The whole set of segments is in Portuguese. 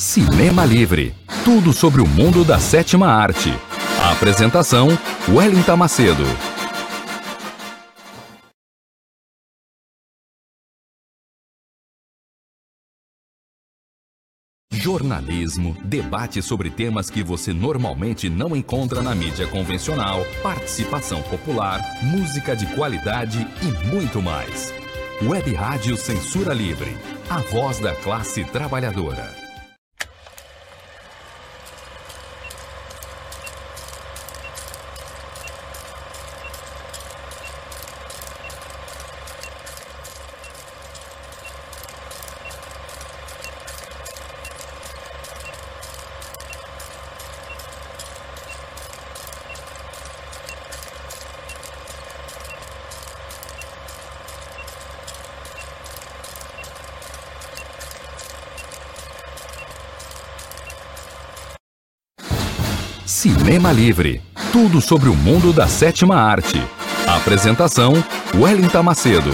Cinema Livre tudo sobre o mundo da sétima arte. A apresentação: Wellington Macedo. Jornalismo, debate sobre temas que você normalmente não encontra na mídia convencional, participação popular, música de qualidade e muito mais. Web Rádio Censura Livre, a voz da classe trabalhadora. Cinema Livre tudo sobre o mundo da sétima arte. apresentação: Wellington Macedo.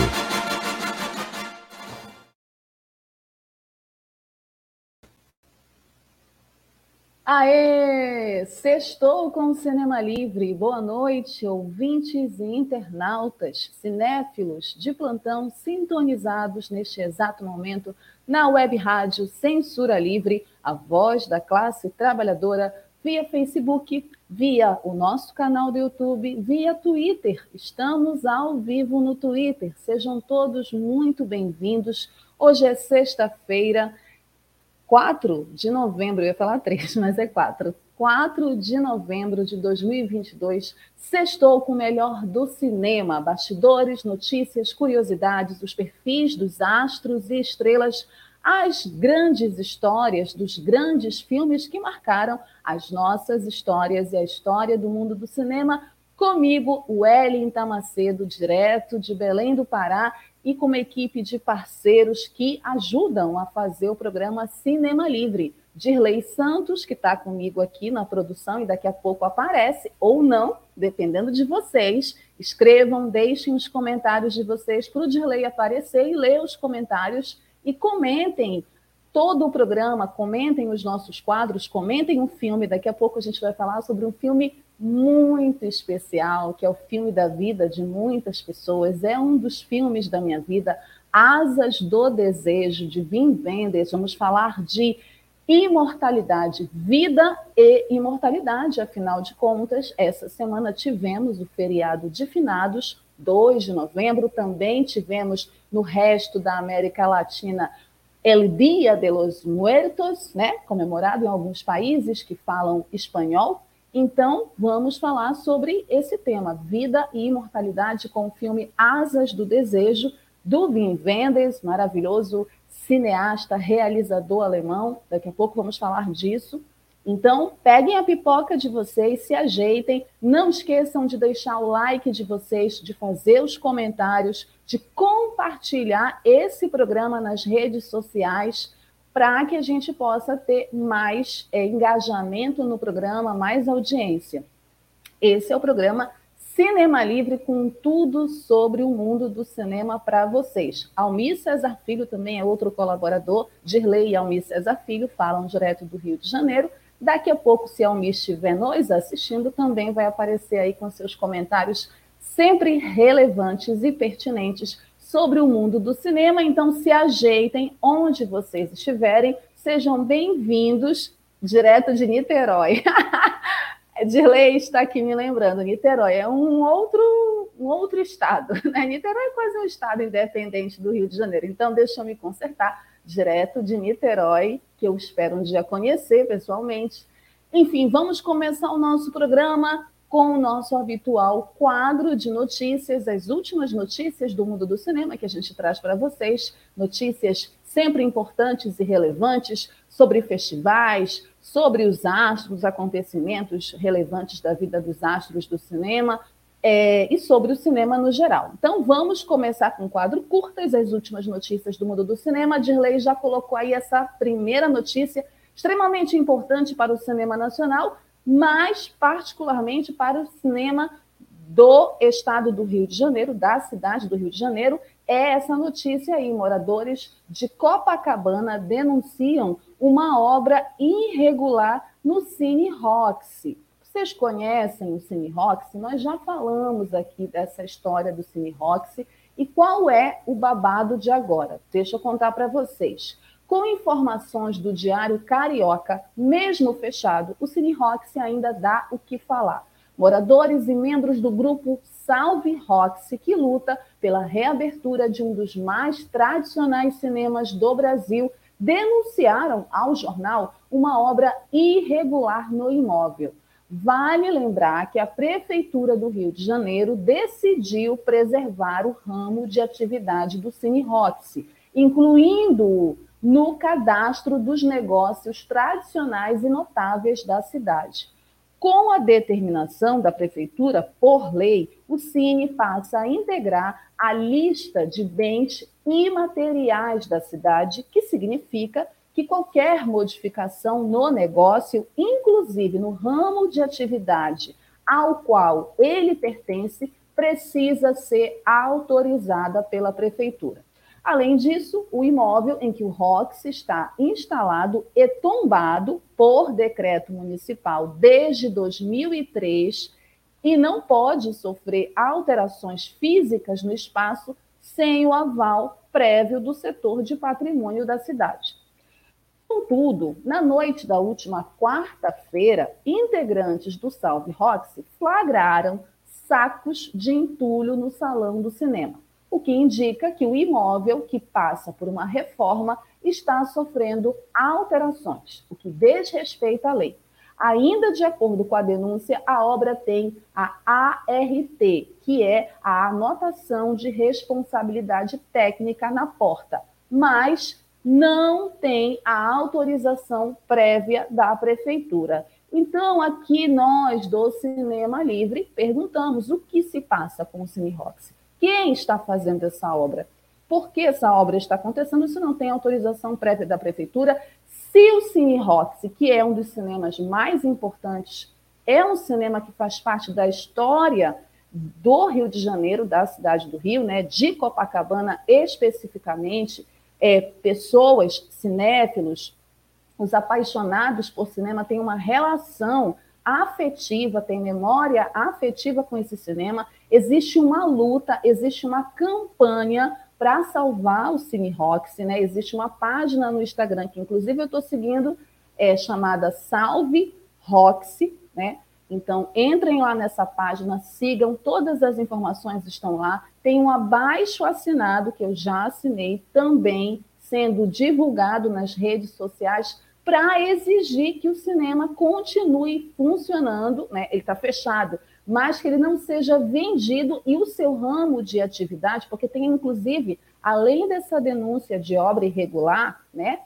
Aê! Sextou com o Cinema Livre. Boa noite, ouvintes e internautas, cinéfilos de plantão sintonizados neste exato momento na web rádio Censura Livre, a voz da classe trabalhadora via Facebook, via o nosso canal do YouTube, via Twitter. Estamos ao vivo no Twitter. Sejam todos muito bem-vindos. Hoje é sexta-feira, 4 de novembro, eu ia falar 3, mas é 4. 4 de novembro de 2022, sextou com o melhor do cinema, bastidores, notícias, curiosidades, os perfis dos astros e estrelas as grandes histórias dos grandes filmes que marcaram as nossas histórias e a história do mundo do cinema. Comigo, o Wellington Macedo, direto de Belém do Pará, e com uma equipe de parceiros que ajudam a fazer o programa Cinema Livre. Dirley Santos, que está comigo aqui na produção e daqui a pouco aparece, ou não, dependendo de vocês. Escrevam, deixem os comentários de vocês para o Dirley aparecer e ler os comentários e comentem todo o programa, comentem os nossos quadros, comentem um filme. Daqui a pouco a gente vai falar sobre um filme muito especial, que é o filme da vida de muitas pessoas. É um dos filmes da minha vida, Asas do Desejo, de Wim Wenders. Vamos falar de imortalidade, vida e imortalidade. Afinal de contas, essa semana tivemos o feriado de finados, 2 de novembro, também tivemos no resto da América Latina El Dia de los Muertos, né, comemorado em alguns países que falam espanhol. Então, vamos falar sobre esse tema, vida e imortalidade, com o filme Asas do Desejo, do Wim Wenders, maravilhoso cineasta, realizador alemão. Daqui a pouco vamos falar disso. Então, peguem a pipoca de vocês, se ajeitem, não esqueçam de deixar o like de vocês, de fazer os comentários, de compartilhar esse programa nas redes sociais, para que a gente possa ter mais é, engajamento no programa, mais audiência. Esse é o programa Cinema Livre com tudo sobre o mundo do cinema para vocês. Almir Cesar Filho também é outro colaborador. Dirley e Almir Cesar Filho falam direto do Rio de Janeiro. Daqui a pouco, se a Almir estiver nos assistindo, também vai aparecer aí com seus comentários sempre relevantes e pertinentes sobre o mundo do cinema. Então, se ajeitem onde vocês estiverem, sejam bem-vindos direto de Niterói. Dirley está aqui me lembrando, Niterói é um outro, um outro estado. Né? Niterói é quase um estado independente do Rio de Janeiro. Então, deixa eu me consertar direto de Niterói, que eu espero um dia conhecer pessoalmente. Enfim, vamos começar o nosso programa com o nosso habitual quadro de notícias, as últimas notícias do mundo do cinema que a gente traz para vocês, notícias sempre importantes e relevantes sobre festivais, sobre os astros, acontecimentos relevantes da vida dos astros do cinema, é, e sobre o cinema no geral. Então, vamos começar com o quadro curtas, as últimas notícias do mundo do cinema. A Dirley já colocou aí essa primeira notícia, extremamente importante para o cinema nacional, mas particularmente para o cinema do estado do Rio de Janeiro, da cidade do Rio de Janeiro, é essa notícia aí. Moradores de Copacabana denunciam uma obra irregular no Cine Roxy. Vocês conhecem o Cine Roxy? Nós já falamos aqui dessa história do Cine Roxy. E qual é o babado de agora? Deixa eu contar para vocês. Com informações do Diário Carioca, mesmo fechado, o Cine Roxy ainda dá o que falar. Moradores e membros do grupo Salve Roxy, que luta pela reabertura de um dos mais tradicionais cinemas do Brasil, denunciaram ao jornal uma obra irregular no imóvel. Vale lembrar que a Prefeitura do Rio de Janeiro decidiu preservar o ramo de atividade do Cine Roxy, incluindo-o no cadastro dos negócios tradicionais e notáveis da cidade. Com a determinação da Prefeitura, por lei, o Cine passa a integrar a lista de bens imateriais da cidade, que significa que qualquer modificação no negócio, inclusive no ramo de atividade ao qual ele pertence, precisa ser autorizada pela prefeitura. Além disso, o imóvel em que o ROX está instalado e tombado por decreto municipal desde 2003 e não pode sofrer alterações físicas no espaço sem o aval prévio do setor de patrimônio da cidade. Contudo, na noite da última quarta-feira, integrantes do Salve Roxy flagraram sacos de entulho no salão do cinema, o que indica que o imóvel, que passa por uma reforma, está sofrendo alterações, o que desrespeita a lei. Ainda de acordo com a denúncia, a obra tem a ART, que é a anotação de responsabilidade técnica na porta, mas não tem a autorização prévia da prefeitura. Então, aqui nós do Cinema Livre perguntamos o que se passa com o Cine Roxy. Quem está fazendo essa obra? Por que essa obra está acontecendo se não tem autorização prévia da prefeitura? Se o Cine Roxy, que é um dos cinemas mais importantes, é um cinema que faz parte da história do Rio de Janeiro, da cidade do Rio, né, de Copacabana especificamente, é, pessoas, cinéfilos, os apaixonados por cinema têm uma relação afetiva, têm memória afetiva com esse cinema. Existe uma luta, existe uma campanha para salvar o Cine Roxy, né? Existe uma página no Instagram que, inclusive, eu estou seguindo, é chamada Salve Roxy, né? Então, entrem lá nessa página, sigam, todas as informações estão lá. Tem um abaixo assinado que eu já assinei também sendo divulgado nas redes sociais para exigir que o cinema continue funcionando, né? Ele está fechado, mas que ele não seja vendido e o seu ramo de atividade, porque tem inclusive, além dessa denúncia de obra irregular, né?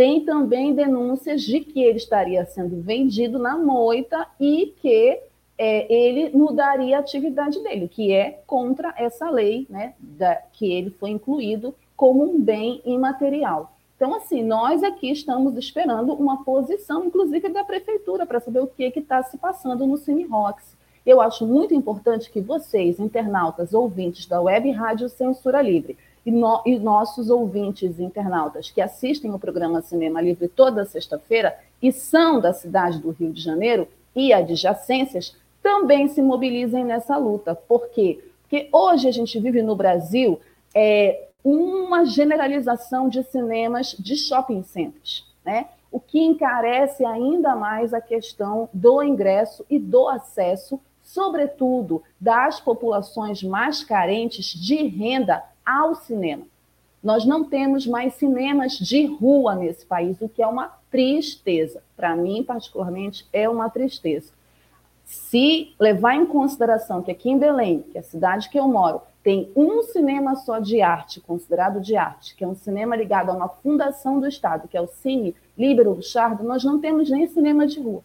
Tem também denúncias de que ele estaria sendo vendido na moita e que é, ele mudaria a atividade dele, que é contra essa lei, né, da, que ele foi incluído como um bem imaterial. Então, assim, nós aqui estamos esperando uma posição, inclusive da prefeitura, para saber o que está se passando no Cine Rocks. Eu acho muito importante que vocês, internautas, ouvintes da Web Rádio Censura Livre, e, no, e nossos ouvintes internautas que assistem o programa Cinema Livre toda sexta-feira e são da cidade do Rio de Janeiro e adjacências, também se mobilizem nessa luta. Por quê? Porque hoje a gente vive no Brasil é, uma generalização de cinemas de shopping centers, né? o que encarece ainda mais a questão do ingresso e do acesso, sobretudo das populações mais carentes de renda ao cinema. Nós não temos mais cinemas de rua nesse país, o que é uma tristeza. Para mim, particularmente, é uma tristeza. Se levar em consideração que aqui em Belém, que é a cidade que eu moro, tem um cinema só de arte, considerado de arte, que é um cinema ligado a uma fundação do Estado, que é o Cine Líbero Luchardo, nós não temos nem cinema de rua,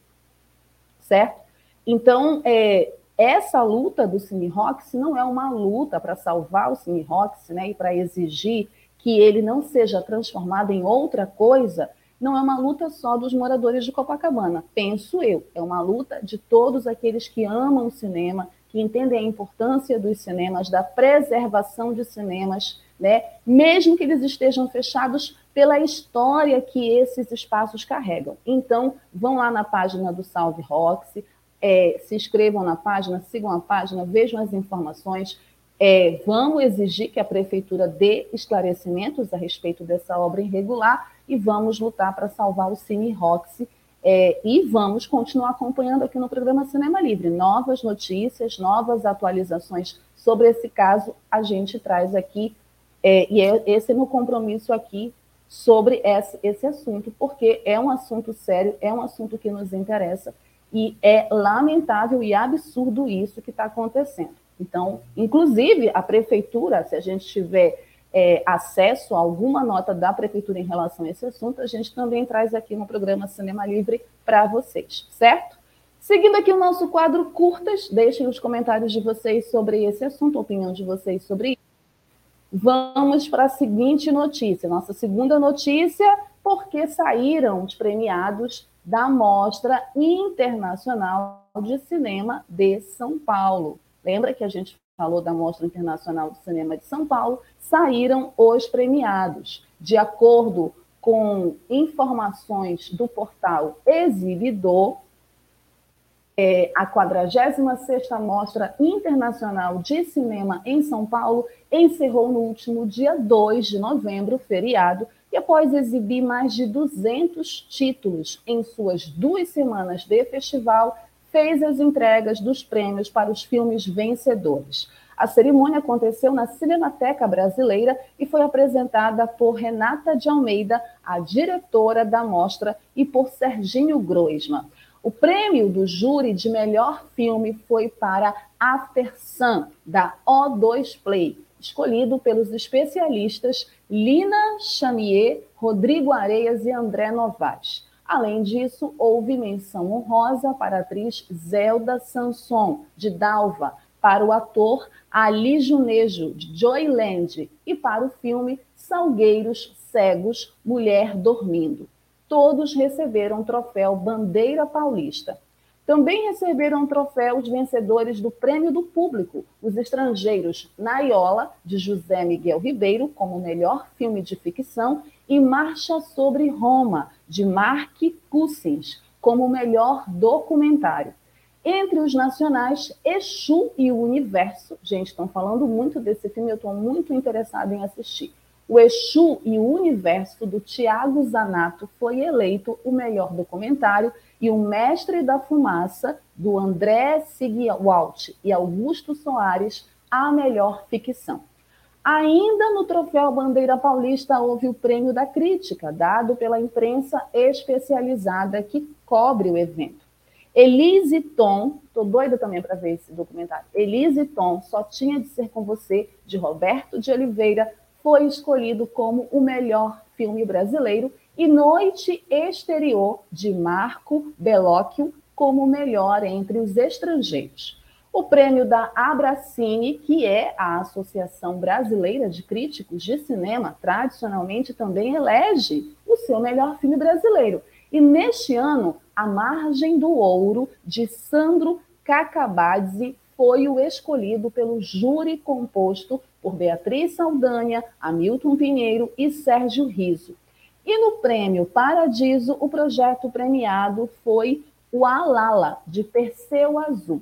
certo? Então, é, essa luta do Cine Roxy não é uma luta para salvar o Cine Roxy né, e para exigir que ele não seja transformado em outra coisa, não é uma luta só dos moradores de Copacabana, penso eu. É uma luta de todos aqueles que amam o cinema, que entendem a importância dos cinemas, da preservação de cinemas né? mesmo que eles estejam fechados pela história que esses espaços carregam. Então, vão lá na página do Salve Roxy, é, se inscrevam na página, sigam a página, vejam as informações. É, vamos exigir que a prefeitura dê esclarecimentos a respeito dessa obra irregular e vamos lutar para salvar o Cine Roxy. É, e vamos continuar acompanhando aqui no programa Cinema Livre. Novas notícias, novas atualizações sobre esse caso a gente traz aqui. É, e é, esse é meu compromisso aqui sobre esse, esse assunto, porque é um assunto sério, é um assunto que nos interessa e é lamentável e absurdo isso que está acontecendo. Então, inclusive, a prefeitura, se a gente tiver é, acesso a alguma nota da prefeitura em relação a esse assunto, a gente também traz aqui no programa Cinema Livre para vocês, certo? Seguindo aqui o nosso quadro curtas, deixem os comentários de vocês sobre esse assunto, a opinião de vocês sobre isso. Vamos para a seguinte notícia, nossa segunda notícia, porque saíram os premiados da Mostra Internacional de Cinema de São Paulo. Lembra que a gente falou da Mostra Internacional de Cinema de São Paulo? Saíram os premiados. De acordo com informações do portal Exibidor, é, a 46ª Mostra Internacional de Cinema em São Paulo encerrou no último dia 2 de novembro, feriado, e após exibir mais de 200 títulos em suas duas semanas de festival, fez as entregas dos prêmios para os filmes vencedores. A cerimônia aconteceu na Cinemateca Brasileira e foi apresentada por Renata de Almeida, a diretora da mostra, e por Serginho Groisman. O prêmio do júri de melhor filme foi para After Sun, da O2 Play, escolhido pelos especialistas Lina Chamier, Rodrigo Areias e André Novaes. Além disso, houve menção honrosa para a atriz Zelda Sanson, de Dalva, para o ator Ali Junejo, de Joyland, e para o filme Salgueiros Cegos, Mulher Dormindo. Todos receberam o troféu Bandeira Paulista. Também receberam troféu os vencedores do Prêmio do Público, os estrangeiros Naiola, de José Miguel Ribeiro, como melhor filme de ficção, e Marcha sobre Roma, de Mark Cousins, como melhor documentário. Entre os nacionais, Exu e o Universo. Gente, estão falando muito desse filme, eu estou muito interessada em assistir. O Exu e o Universo, do Tiago Zanato, foi eleito o melhor documentário e o Mestre da Fumaça, do André Sigwalt e Augusto Soares, a melhor ficção. Ainda no Troféu Bandeira Paulista houve o Prêmio da Crítica, dado pela imprensa especializada que cobre o evento. Elise Tom, estou doida também para ver esse documentário. Elise Tom, Só Tinha de Ser Com Você, de Roberto de Oliveira, foi escolhido como o melhor filme brasileiro e Noite Exterior, de Marco Bellocchio, como melhor entre os estrangeiros. O prêmio da Abracine, que é a Associação Brasileira de Críticos de Cinema, tradicionalmente também elege o seu melhor filme brasileiro. E neste ano, A Margem do Ouro, de Sandro Cacabazzi, foi o escolhido pelo júri composto por Beatriz Saldanha, Hamilton Pinheiro e Sérgio Riso. E no prêmio Paradiso, o projeto premiado foi o Alala, de Perseu Azul.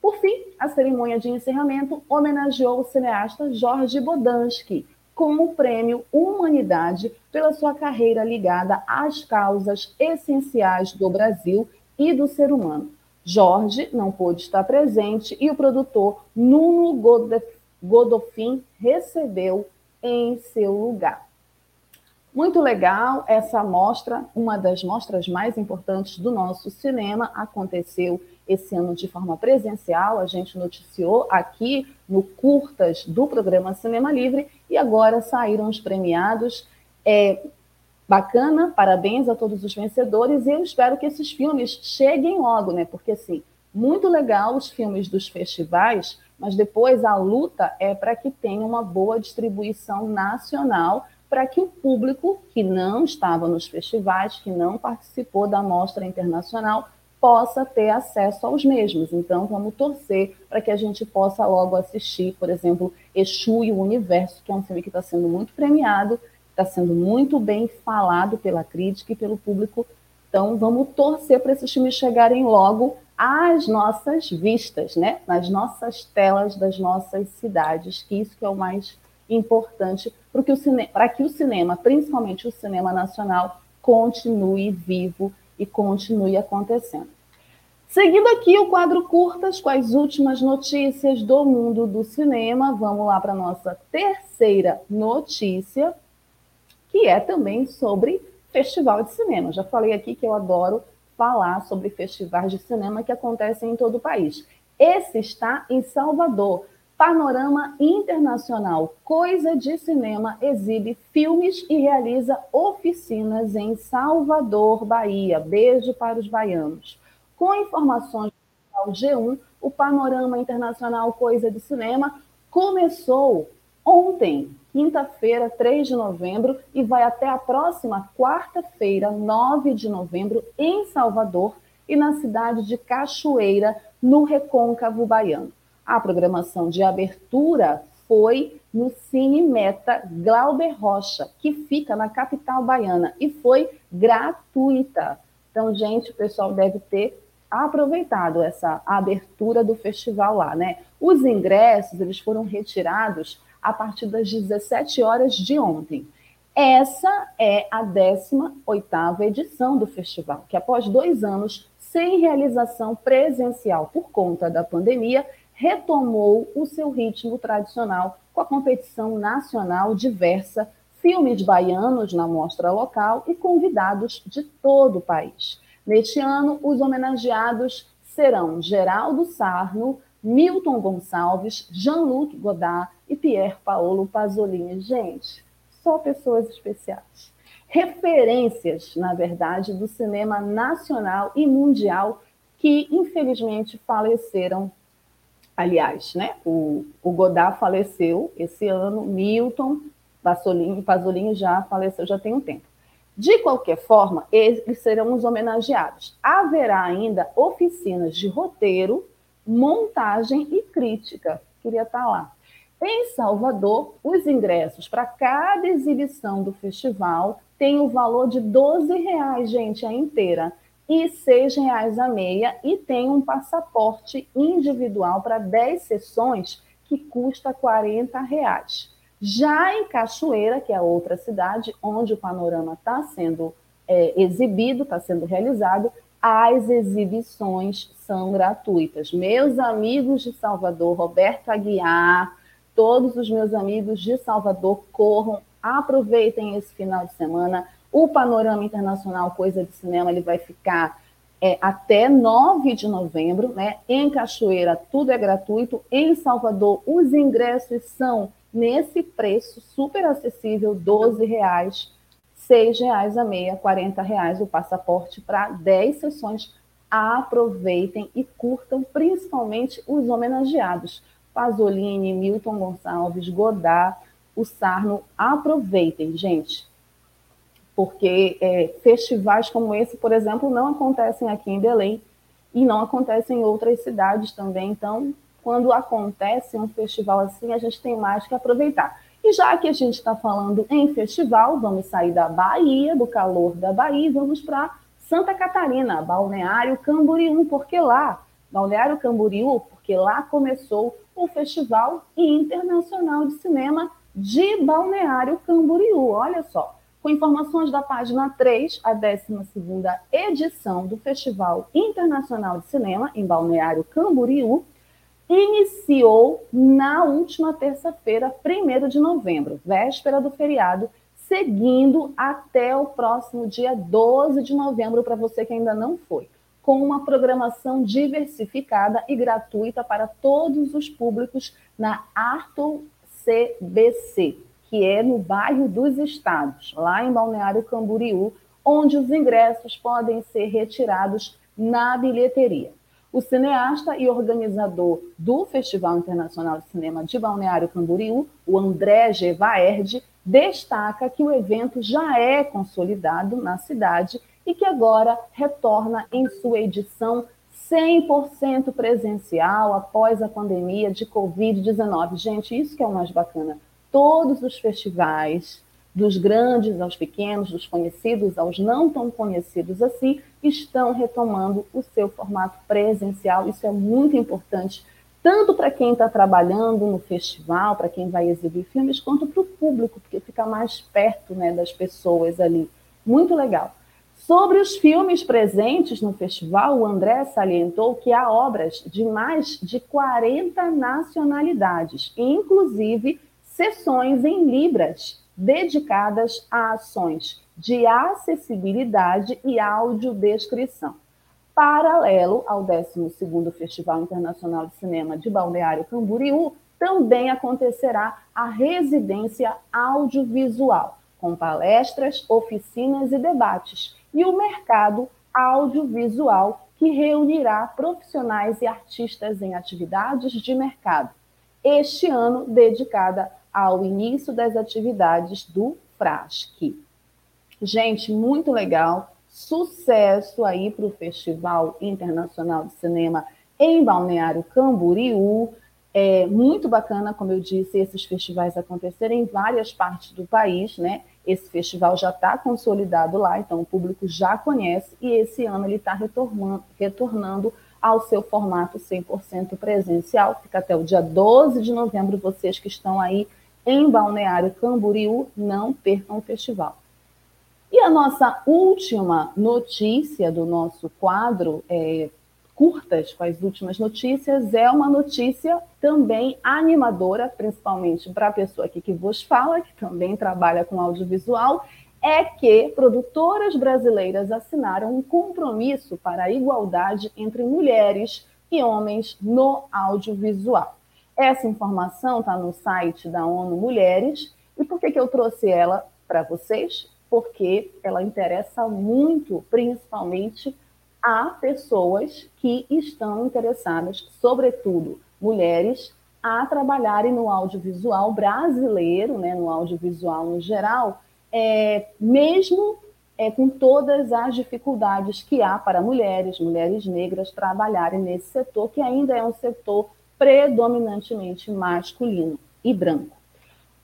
Por fim, a cerimônia de encerramento homenageou o cineasta Jorge Bodansky com o prêmio Humanidade pela sua carreira ligada às causas essenciais do Brasil e do ser humano. Jorge não pôde estar presente e o produtor Nuno Godofin recebeu em seu lugar. Muito legal essa mostra, uma das mostras mais importantes do nosso cinema, aconteceu esse ano de forma presencial, a gente noticiou aqui no Curtas do programa Cinema Livre e agora saíram os premiados. É bacana, parabéns a todos os vencedores e eu espero que esses filmes cheguem logo, né? Porque assim, muito legal os filmes dos festivais, mas depois a luta é para que tenha uma boa distribuição nacional para que o público que não estava nos festivais, que não participou da mostra internacional, possa ter acesso aos mesmos. Então, vamos torcer para que a gente possa logo assistir, por exemplo, Exu e o Universo, que é um filme que está sendo muito premiado, está sendo muito bem falado pela crítica e pelo público. Então, vamos torcer para esses filmes chegarem logo às nossas vistas, né? nas nossas telas das nossas cidades, que isso que é o mais importante para que, o que o cinema, principalmente o cinema nacional, continue vivo e continue acontecendo. Seguindo aqui o quadro curtas com as últimas notícias do mundo do cinema, vamos lá para a nossa terceira notícia, que é também sobre festival de cinema. Já falei aqui que eu adoro falar sobre festivais de cinema que acontecem em todo o país. Esse está em Salvador. Panorama Internacional Coisa de Cinema exibe filmes e realiza oficinas em Salvador, Bahia. Beijo para os baianos. Com informações do G1, o Panorama Internacional Coisa de Cinema começou ontem, quinta-feira, 3 de novembro, e vai até a próxima quarta-feira, 9 de novembro, em Salvador e na cidade de Cachoeira, no Recôncavo Baiano. A programação de abertura foi no Cine Meta Glauber Rocha, que fica na capital baiana, e foi gratuita. Então, gente, o pessoal deve ter aproveitado essa abertura do festival lá, né? Os ingressos, eles foram retirados a partir das 17 horas de ontem. Essa é a 18ª edição do festival, que após dois anos sem realização presencial por conta da pandemia, retomou o seu ritmo tradicional com a competição nacional diversa, filmes baianos na mostra local e convidados de todo o país. Neste ano, os homenageados serão Geraldo Sarno, Milton Gonçalves, Jean-Luc Godard e Pierre Paolo Pasolini. Gente, só pessoas especiais. Referências, na verdade, do cinema nacional e mundial que, infelizmente, faleceram aliás, né? O, o Godard faleceu esse ano, Milton Pasolini, Pasolini já faleceu já tem um tempo. De qualquer forma, eles serão os homenageados. Haverá ainda oficinas de roteiro, montagem e crítica. Queria estar lá. Em Salvador, os ingressos para cada exibição do festival têm o valor de 12 reais, gente, a inteira e R$ meia e tem um passaporte individual para 10 sessões que custa R$ reais. Já em Cachoeira, que é outra cidade onde o panorama está sendo é, exibido, está sendo realizado, as exibições são gratuitas. Meus amigos de Salvador, Roberto Aguiar, todos os meus amigos de Salvador, corram, aproveitem esse final de semana o Panorama Internacional Coisa de Cinema ele vai ficar é, até 9 de novembro, né? Em Cachoeira tudo é gratuito, em Salvador os ingressos são nesse preço super acessível, 12 reais, 6 reais a meia, 40 reais o passaporte para 10 sessões. Aproveitem e curtam, principalmente os homenageados. Pasolini, Milton Gonçalves, Godard, o Sarno. Aproveitem, gente porque é, festivais como esse, por exemplo, não acontecem aqui em Belém e não acontecem em outras cidades também. Então, quando acontece um festival assim, a gente tem mais que aproveitar. E já que a gente está falando em festival, vamos sair da Bahia, do calor da Bahia, e vamos para Santa Catarina, Balneário Camboriú, porque lá, Balneário Camboriú, porque lá começou o Festival Internacional de Cinema de Balneário Camboriú. Olha só, com informações da página 3, a 12ª edição do Festival Internacional de Cinema em Balneário Camboriú iniciou na última terça-feira, 1 de novembro, véspera do feriado, seguindo até o próximo dia 12 de novembro, para você que ainda não foi, com uma programação diversificada e gratuita para todos os públicos na Arto CBC, que é no bairro dos Estados, lá em Balneário Camboriú, onde os ingressos podem ser retirados na bilheteria. O cineasta e organizador do Festival Internacional de Cinema de Balneário Camboriú, o André Gevaerd, destaca que o evento já é consolidado na cidade e que agora retorna em sua edição 100% presencial após a pandemia de Covid-19. Gente, isso que é o mais bacana. Todos os festivais, dos grandes aos pequenos, dos conhecidos aos não tão conhecidos assim, estão retomando o seu formato presencial. Isso é muito importante, tanto para quem está trabalhando no festival, para quem vai exibir filmes, quanto para o público, porque fica mais perto né, das pessoas ali. Muito legal. Sobre os filmes presentes no festival, o André salientou que há obras de mais de 40 nacionalidades, inclusive sessões em Libras, dedicadas a ações de acessibilidade e audiodescrição. Paralelo ao 12º Festival Internacional de Cinema de Balneário Camboriú, também acontecerá a residência audiovisual, com palestras, oficinas e debates, e o mercado audiovisual, que reunirá profissionais e artistas em atividades de mercado, este ano dedicada ao início das atividades do FRASC. Gente, muito legal. Sucesso aí para o Festival Internacional de Cinema em Balneário Camboriú. É muito bacana, como eu disse, esses festivais acontecerem em várias partes do país, né? Esse festival já está consolidado lá, então o público já conhece, e esse ano ele está retornando, retornando ao seu formato 100% presencial. Fica até o dia 12 de novembro, vocês que estão aí em Balneário Camboriú, não percam o festival. E a nossa última notícia do nosso quadro é, curtas com as últimas notícias é uma notícia também animadora, principalmente para a pessoa aqui que vos fala, que também trabalha com audiovisual, é que produtoras brasileiras assinaram um compromisso para a igualdade entre mulheres e homens no audiovisual. Essa informação está no site da ONU Mulheres. E por que, que eu trouxe ela para vocês? Porque ela interessa muito, principalmente, a pessoas que estão interessadas, sobretudo mulheres, a trabalharem no audiovisual brasileiro, né, no audiovisual no geral, é, mesmo é, com todas as dificuldades que há para mulheres, mulheres negras, trabalharem nesse setor, que ainda é um setor predominantemente masculino e branco.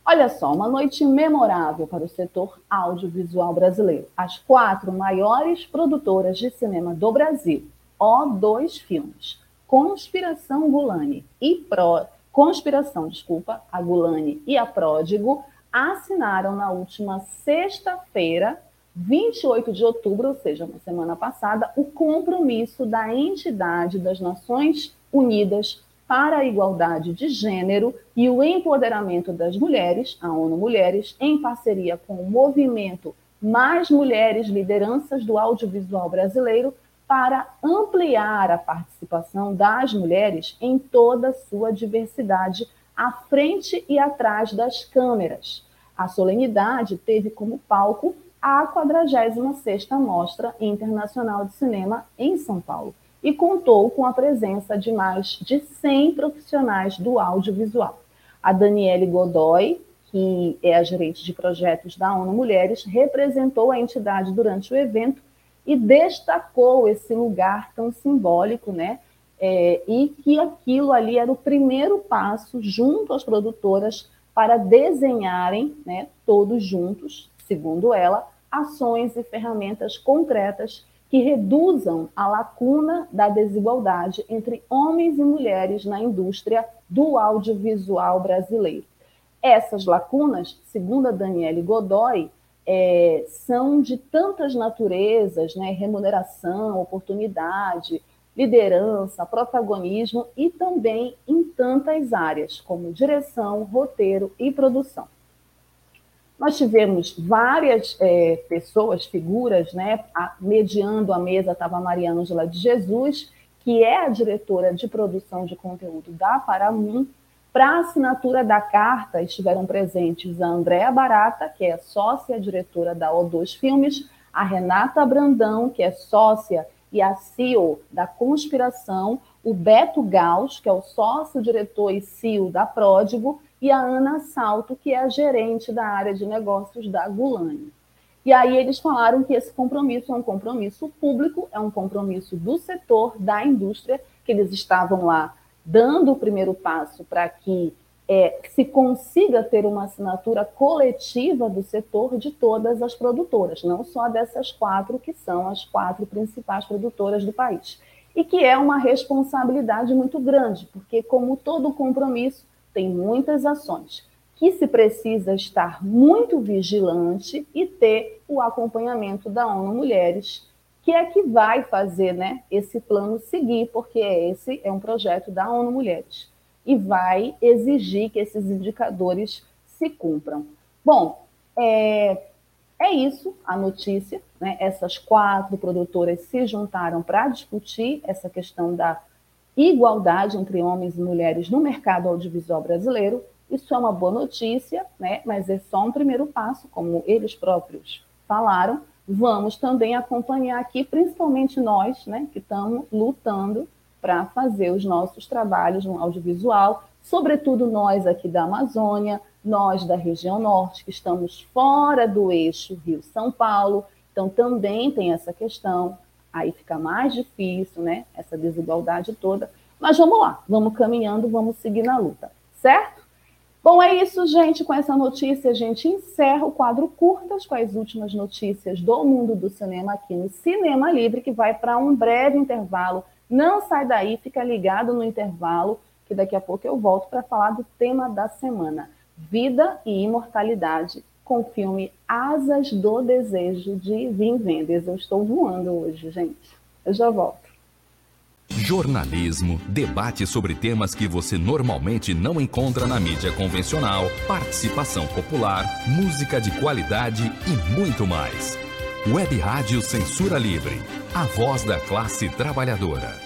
Olha só, uma noite memorável para o setor audiovisual brasileiro. As quatro maiores produtoras de cinema do Brasil, O2 Filmes, Conspiração Gulani e Pro... Conspiração, desculpa, a Gulani e a Pródigo, assinaram na última sexta-feira, 28 de outubro, ou seja, na semana passada, o compromisso da entidade das Nações Unidas para a igualdade de gênero e o empoderamento das mulheres, a ONU Mulheres, em parceria com o movimento Mais Mulheres Lideranças do Audiovisual Brasileiro, para ampliar a participação das mulheres em toda a sua diversidade, à frente e atrás das câmeras. A solenidade teve como palco a 46ª Mostra Internacional de Cinema em São Paulo e contou com a presença de mais de 100 profissionais do audiovisual. A Daniele Godoy, que é a gerente de projetos da ONU Mulheres, representou a entidade durante o evento e destacou esse lugar tão simbólico, né? É, e que aquilo ali era o primeiro passo junto às produtoras para desenharem, né, todos juntos, segundo ela, ações e ferramentas concretas que reduzam a lacuna da desigualdade entre homens e mulheres na indústria do audiovisual brasileiro. Essas lacunas, segundo a Daniele Godoy, é, são de tantas naturezas, né, remuneração, oportunidade, liderança, protagonismo e também em tantas áreas, como direção, roteiro e produção. Nós tivemos várias é, pessoas, figuras, né? A, mediando a mesa estava a Maria Ângela de Jesus, que é a diretora de produção de conteúdo da Paramum. Para a assinatura da carta estiveram presentes a Andréa Barata, que é sócia diretora da O2 Filmes, a Renata Brandão, que é sócia e a CEO da Conspiração, o Beto Gauss, que é o sócio-diretor e CEO da Pródigo, e a Ana Salto, que é a gerente da área de negócios da Gulani. E aí eles falaram que esse compromisso é um compromisso público, é um compromisso do setor, da indústria, que eles estavam lá dando o primeiro passo para que é, se consiga ter uma assinatura coletiva do setor de todas as produtoras, não só dessas quatro que são as quatro principais produtoras do país. E que é uma responsabilidade muito grande, porque, como todo compromisso, tem muitas ações que se precisa estar muito vigilante e ter o acompanhamento da ONU Mulheres, que é que vai fazer né, esse plano seguir, porque esse é um projeto da ONU Mulheres e vai exigir que esses indicadores se cumpram. Bom, é, é isso a notícia. Né? Essas quatro produtoras se juntaram para discutir essa questão da igualdade entre homens e mulheres no mercado audiovisual brasileiro isso é uma boa notícia, né? mas é só um primeiro passo, como eles próprios falaram. Vamos também acompanhar aqui, principalmente nós, né, que estamos lutando para fazer os nossos trabalhos no audiovisual, sobretudo nós aqui da Amazônia, nós da região norte, que estamos fora do eixo Rio-São Paulo, então também tem essa questão, aí fica mais difícil, né, essa desigualdade toda. Mas vamos lá, vamos caminhando, vamos seguir na luta, certo? Bom, é isso, gente. Com essa notícia, a gente encerra o quadro Curtas com as últimas notícias do mundo do cinema aqui no Cinema Livre, que vai para um breve intervalo. Não sai daí, fica ligado no intervalo, que daqui a pouco eu volto para falar do tema da semana: Vida e Imortalidade, com o filme Asas do Desejo de Vim Vendes. Eu estou voando hoje, gente. Eu já volto. Jornalismo, debate sobre temas que você normalmente não encontra na mídia convencional, participação popular, música de qualidade e muito mais. Web Rádio Censura Livre, a voz da classe trabalhadora.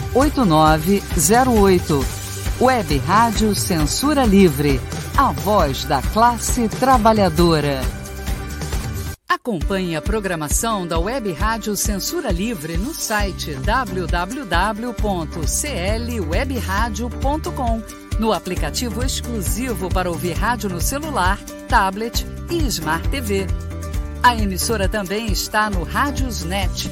8908. Web Rádio Censura Livre, a voz da classe trabalhadora. Acompanhe a programação da Web Rádio Censura Livre no site www.clwebradio.com, no aplicativo exclusivo para ouvir rádio no celular, tablet e Smart TV. A emissora também está no Rádiosnet,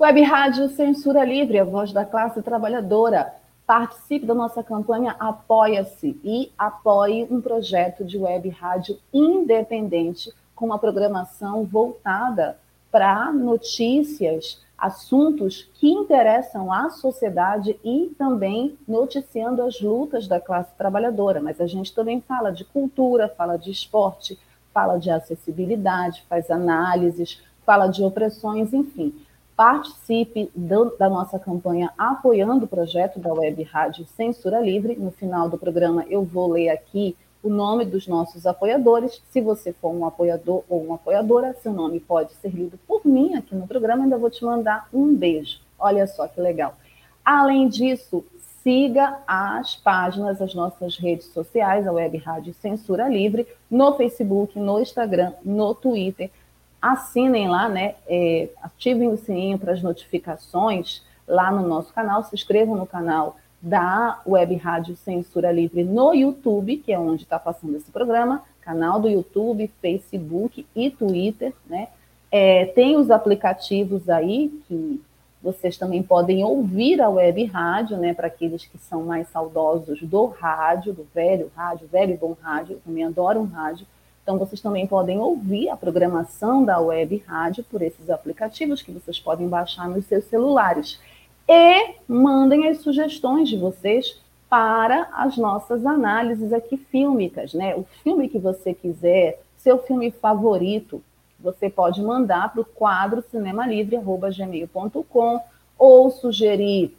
Web Rádio Censura Livre, a voz da classe trabalhadora. Participe da nossa campanha Apoia-se e apoie um projeto de web rádio independente com uma programação voltada para notícias, assuntos que interessam à sociedade e também noticiando as lutas da classe trabalhadora. Mas a gente também fala de cultura, fala de esporte, fala de acessibilidade, faz análises, fala de opressões, enfim participe do, da nossa campanha apoiando o projeto da Web Rádio Censura Livre. No final do programa, eu vou ler aqui o nome dos nossos apoiadores. Se você for um apoiador ou uma apoiadora, seu nome pode ser lido por mim aqui no programa. Ainda vou te mandar um beijo. Olha só que legal. Além disso, siga as páginas, as nossas redes sociais, a Web Rádio Censura Livre, no Facebook, no Instagram, no Twitter. Assinem lá, né? É, ativem o sininho para as notificações lá no nosso canal, se inscrevam no canal da Web Rádio Censura Livre no YouTube, que é onde está passando esse programa, canal do YouTube, Facebook e Twitter, né? É, tem os aplicativos aí que vocês também podem ouvir a web rádio, né? Para aqueles que são mais saudosos do rádio, do velho rádio, velho e bom rádio, também adoro um rádio. Então, vocês também podem ouvir a programação da web rádio por esses aplicativos que vocês podem baixar nos seus celulares. E mandem as sugestões de vocês para as nossas análises aqui fílmicas, né? O filme que você quiser, seu filme favorito, você pode mandar para o quadro cinemalivre.gmail.com ou sugerir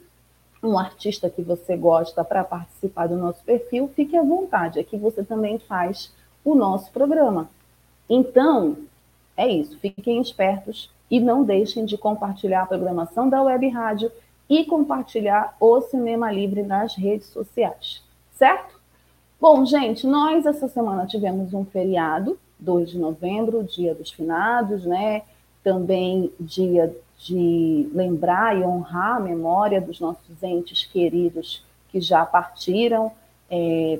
um artista que você gosta para participar do nosso perfil, fique à vontade, aqui você também faz o nosso programa. Então, é isso, fiquem espertos e não deixem de compartilhar a programação da Web Rádio e compartilhar o Cinema Livre nas redes sociais, certo? Bom, gente, nós essa semana tivemos um feriado, 2 de novembro, dia dos finados, né? Também dia de lembrar e honrar a memória dos nossos entes queridos que já partiram. É,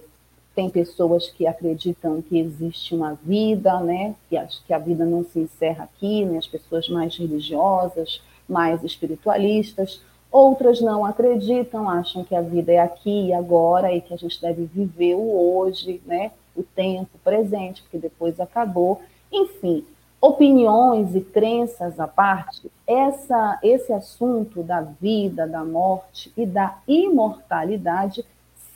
tem pessoas que acreditam que existe uma vida, né? Que acho que a vida não se encerra aqui, né? As pessoas mais religiosas, mais espiritualistas. Outras não acreditam, acham que a vida é aqui e agora e que a gente deve viver o hoje, né? O tempo presente, porque depois acabou. Enfim, opiniões e crenças à parte, essa, esse assunto da vida, da morte e da imortalidade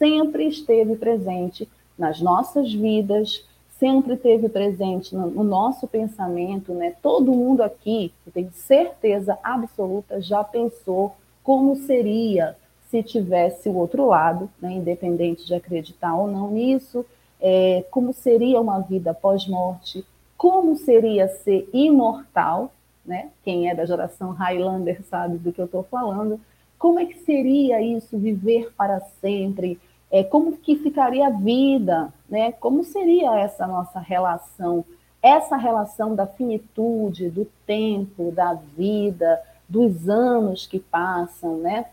sempre esteve presente nas nossas vidas, sempre esteve presente no, no, nosso pensamento, né? Todo mundo aqui, eu tenho certeza absoluta, já pensou como seria se tivesse o outro lado, né, independente de acreditar ou não nisso, é, como seria uma vida pós-morte, como seria ser imortal, né? Quem é da geração Highlander sabe do que eu estou falando. Como é que seria isso, viver para sempre? É, como que ficaria a vida, né? Como seria essa nossa relação? Essa relação da finitude, do tempo, da vida, dos anos que passam, né?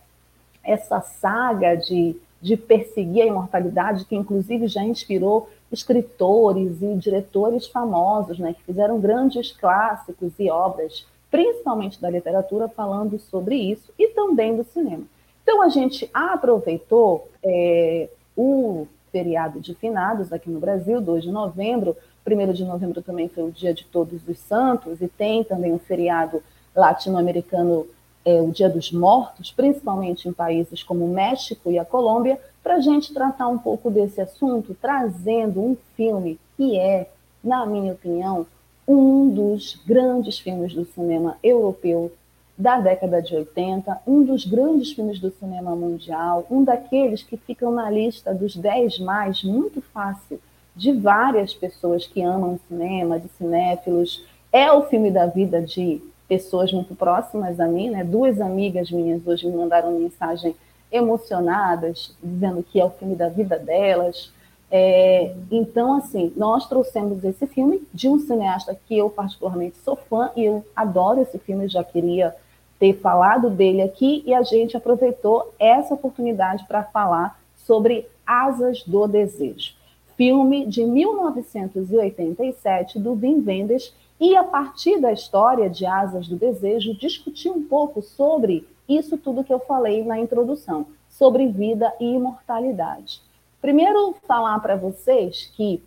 Essa saga de, de perseguir a imortalidade, que inclusive já inspirou escritores e diretores famosos, né? Que fizeram grandes clássicos e obras, principalmente da literatura, falando sobre isso e também do cinema. Então a gente aproveitou é, o feriado de finados aqui no Brasil, 2 de novembro. 1 de novembro também foi o dia de Todos os Santos, e tem também o feriado latino-americano é, o Dia dos Mortos, principalmente em países como o México e a Colômbia, para a gente tratar um pouco desse assunto, trazendo um filme que é, na minha opinião, um dos grandes filmes do cinema europeu da década de 80, um dos grandes filmes do cinema mundial, um daqueles que ficam na lista dos 10 mais, muito fácil, de várias pessoas que amam cinema, de cinéfilos. É o filme da vida de pessoas muito próximas a mim, né? Duas amigas minhas hoje me mandaram mensagem emocionadas, dizendo que é o filme da vida delas. É, então, assim, nós trouxemos esse filme de um cineasta que eu particularmente sou fã e eu adoro esse filme, já queria ter falado dele aqui e a gente aproveitou essa oportunidade para falar sobre Asas do Desejo, filme de 1987 do Wim Wenders, e a partir da história de Asas do Desejo, discutir um pouco sobre isso tudo que eu falei na introdução, sobre vida e imortalidade. Primeiro, falar para vocês que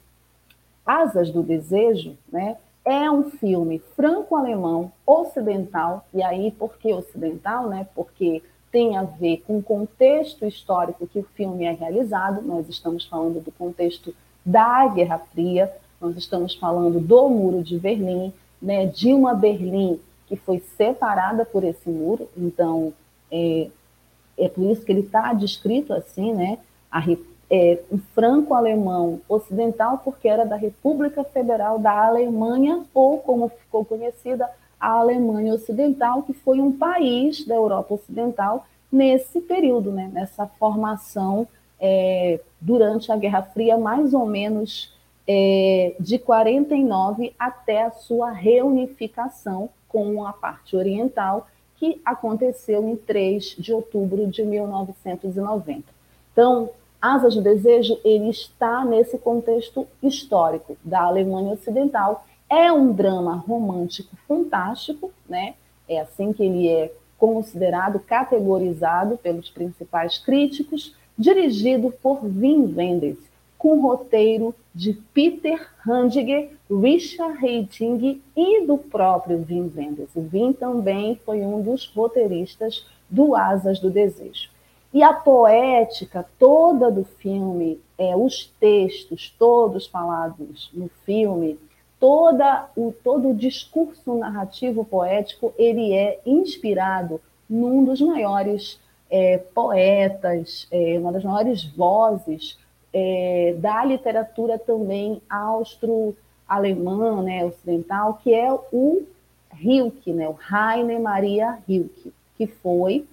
Asas do Desejo né, é um filme franco-alemão ocidental, e aí por que ocidental? Né? Porque tem a ver com o contexto histórico que o filme é realizado, nós estamos falando do contexto da Guerra Fria, nós estamos falando do Muro de Berlim, né, de uma Berlim que foi separada por esse muro, então é, é por isso que ele está descrito assim, né, a, é, um franco-alemão ocidental, porque era da República Federal da Alemanha, ou como ficou conhecida, a Alemanha Ocidental, que foi um país da Europa Ocidental nesse período, né, nessa formação é, durante a Guerra Fria, mais ou menos é, de 49 até a sua reunificação com a parte oriental, que aconteceu em 3 de outubro de 1990. Então, Asas do Desejo, ele está nesse contexto histórico da Alemanha Ocidental. É um drama romântico fantástico, né? É assim que ele é considerado, categorizado pelos principais críticos, dirigido por Wim Wenders, com roteiro de Peter Handiger, Richard Heiting e do próprio Wim Wenders. Wim também foi um dos roteiristas do Asas do Desejo. E a poética toda do filme, é, os textos todos falados no filme, toda o, todo o discurso narrativo poético, ele é inspirado num dos maiores é, poetas, é, uma das maiores vozes é, da literatura também austro-alemã, né, ocidental, que é o Rilke, né, o Rainer Maria Rilke, que foi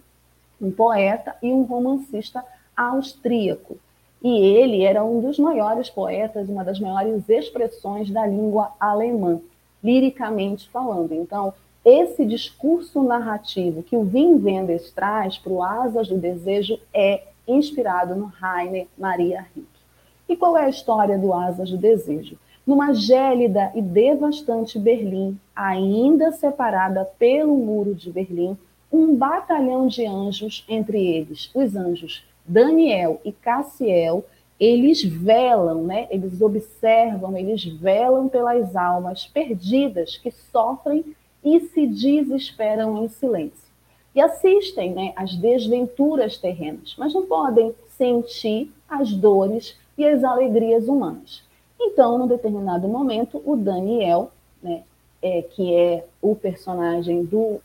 um poeta e um romancista austríaco. E ele era um dos maiores poetas, uma das maiores expressões da língua alemã, liricamente falando. Então, esse discurso narrativo que o Wim Wenders traz para o Asas do Desejo é inspirado no Rainer Maria Rilke. E qual é a história do Asas do Desejo? Numa gélida e devastante Berlim, ainda separada pelo Muro de Berlim, um batalhão de anjos, entre eles os anjos Daniel e Cassiel, eles velam, né? eles observam, eles velam pelas almas perdidas que sofrem e se desesperam em silêncio. E assistem né, às desventuras terrenas, mas não podem sentir as dores e as alegrias humanas. Então, num determinado momento, o Daniel, né, é, que é o personagem do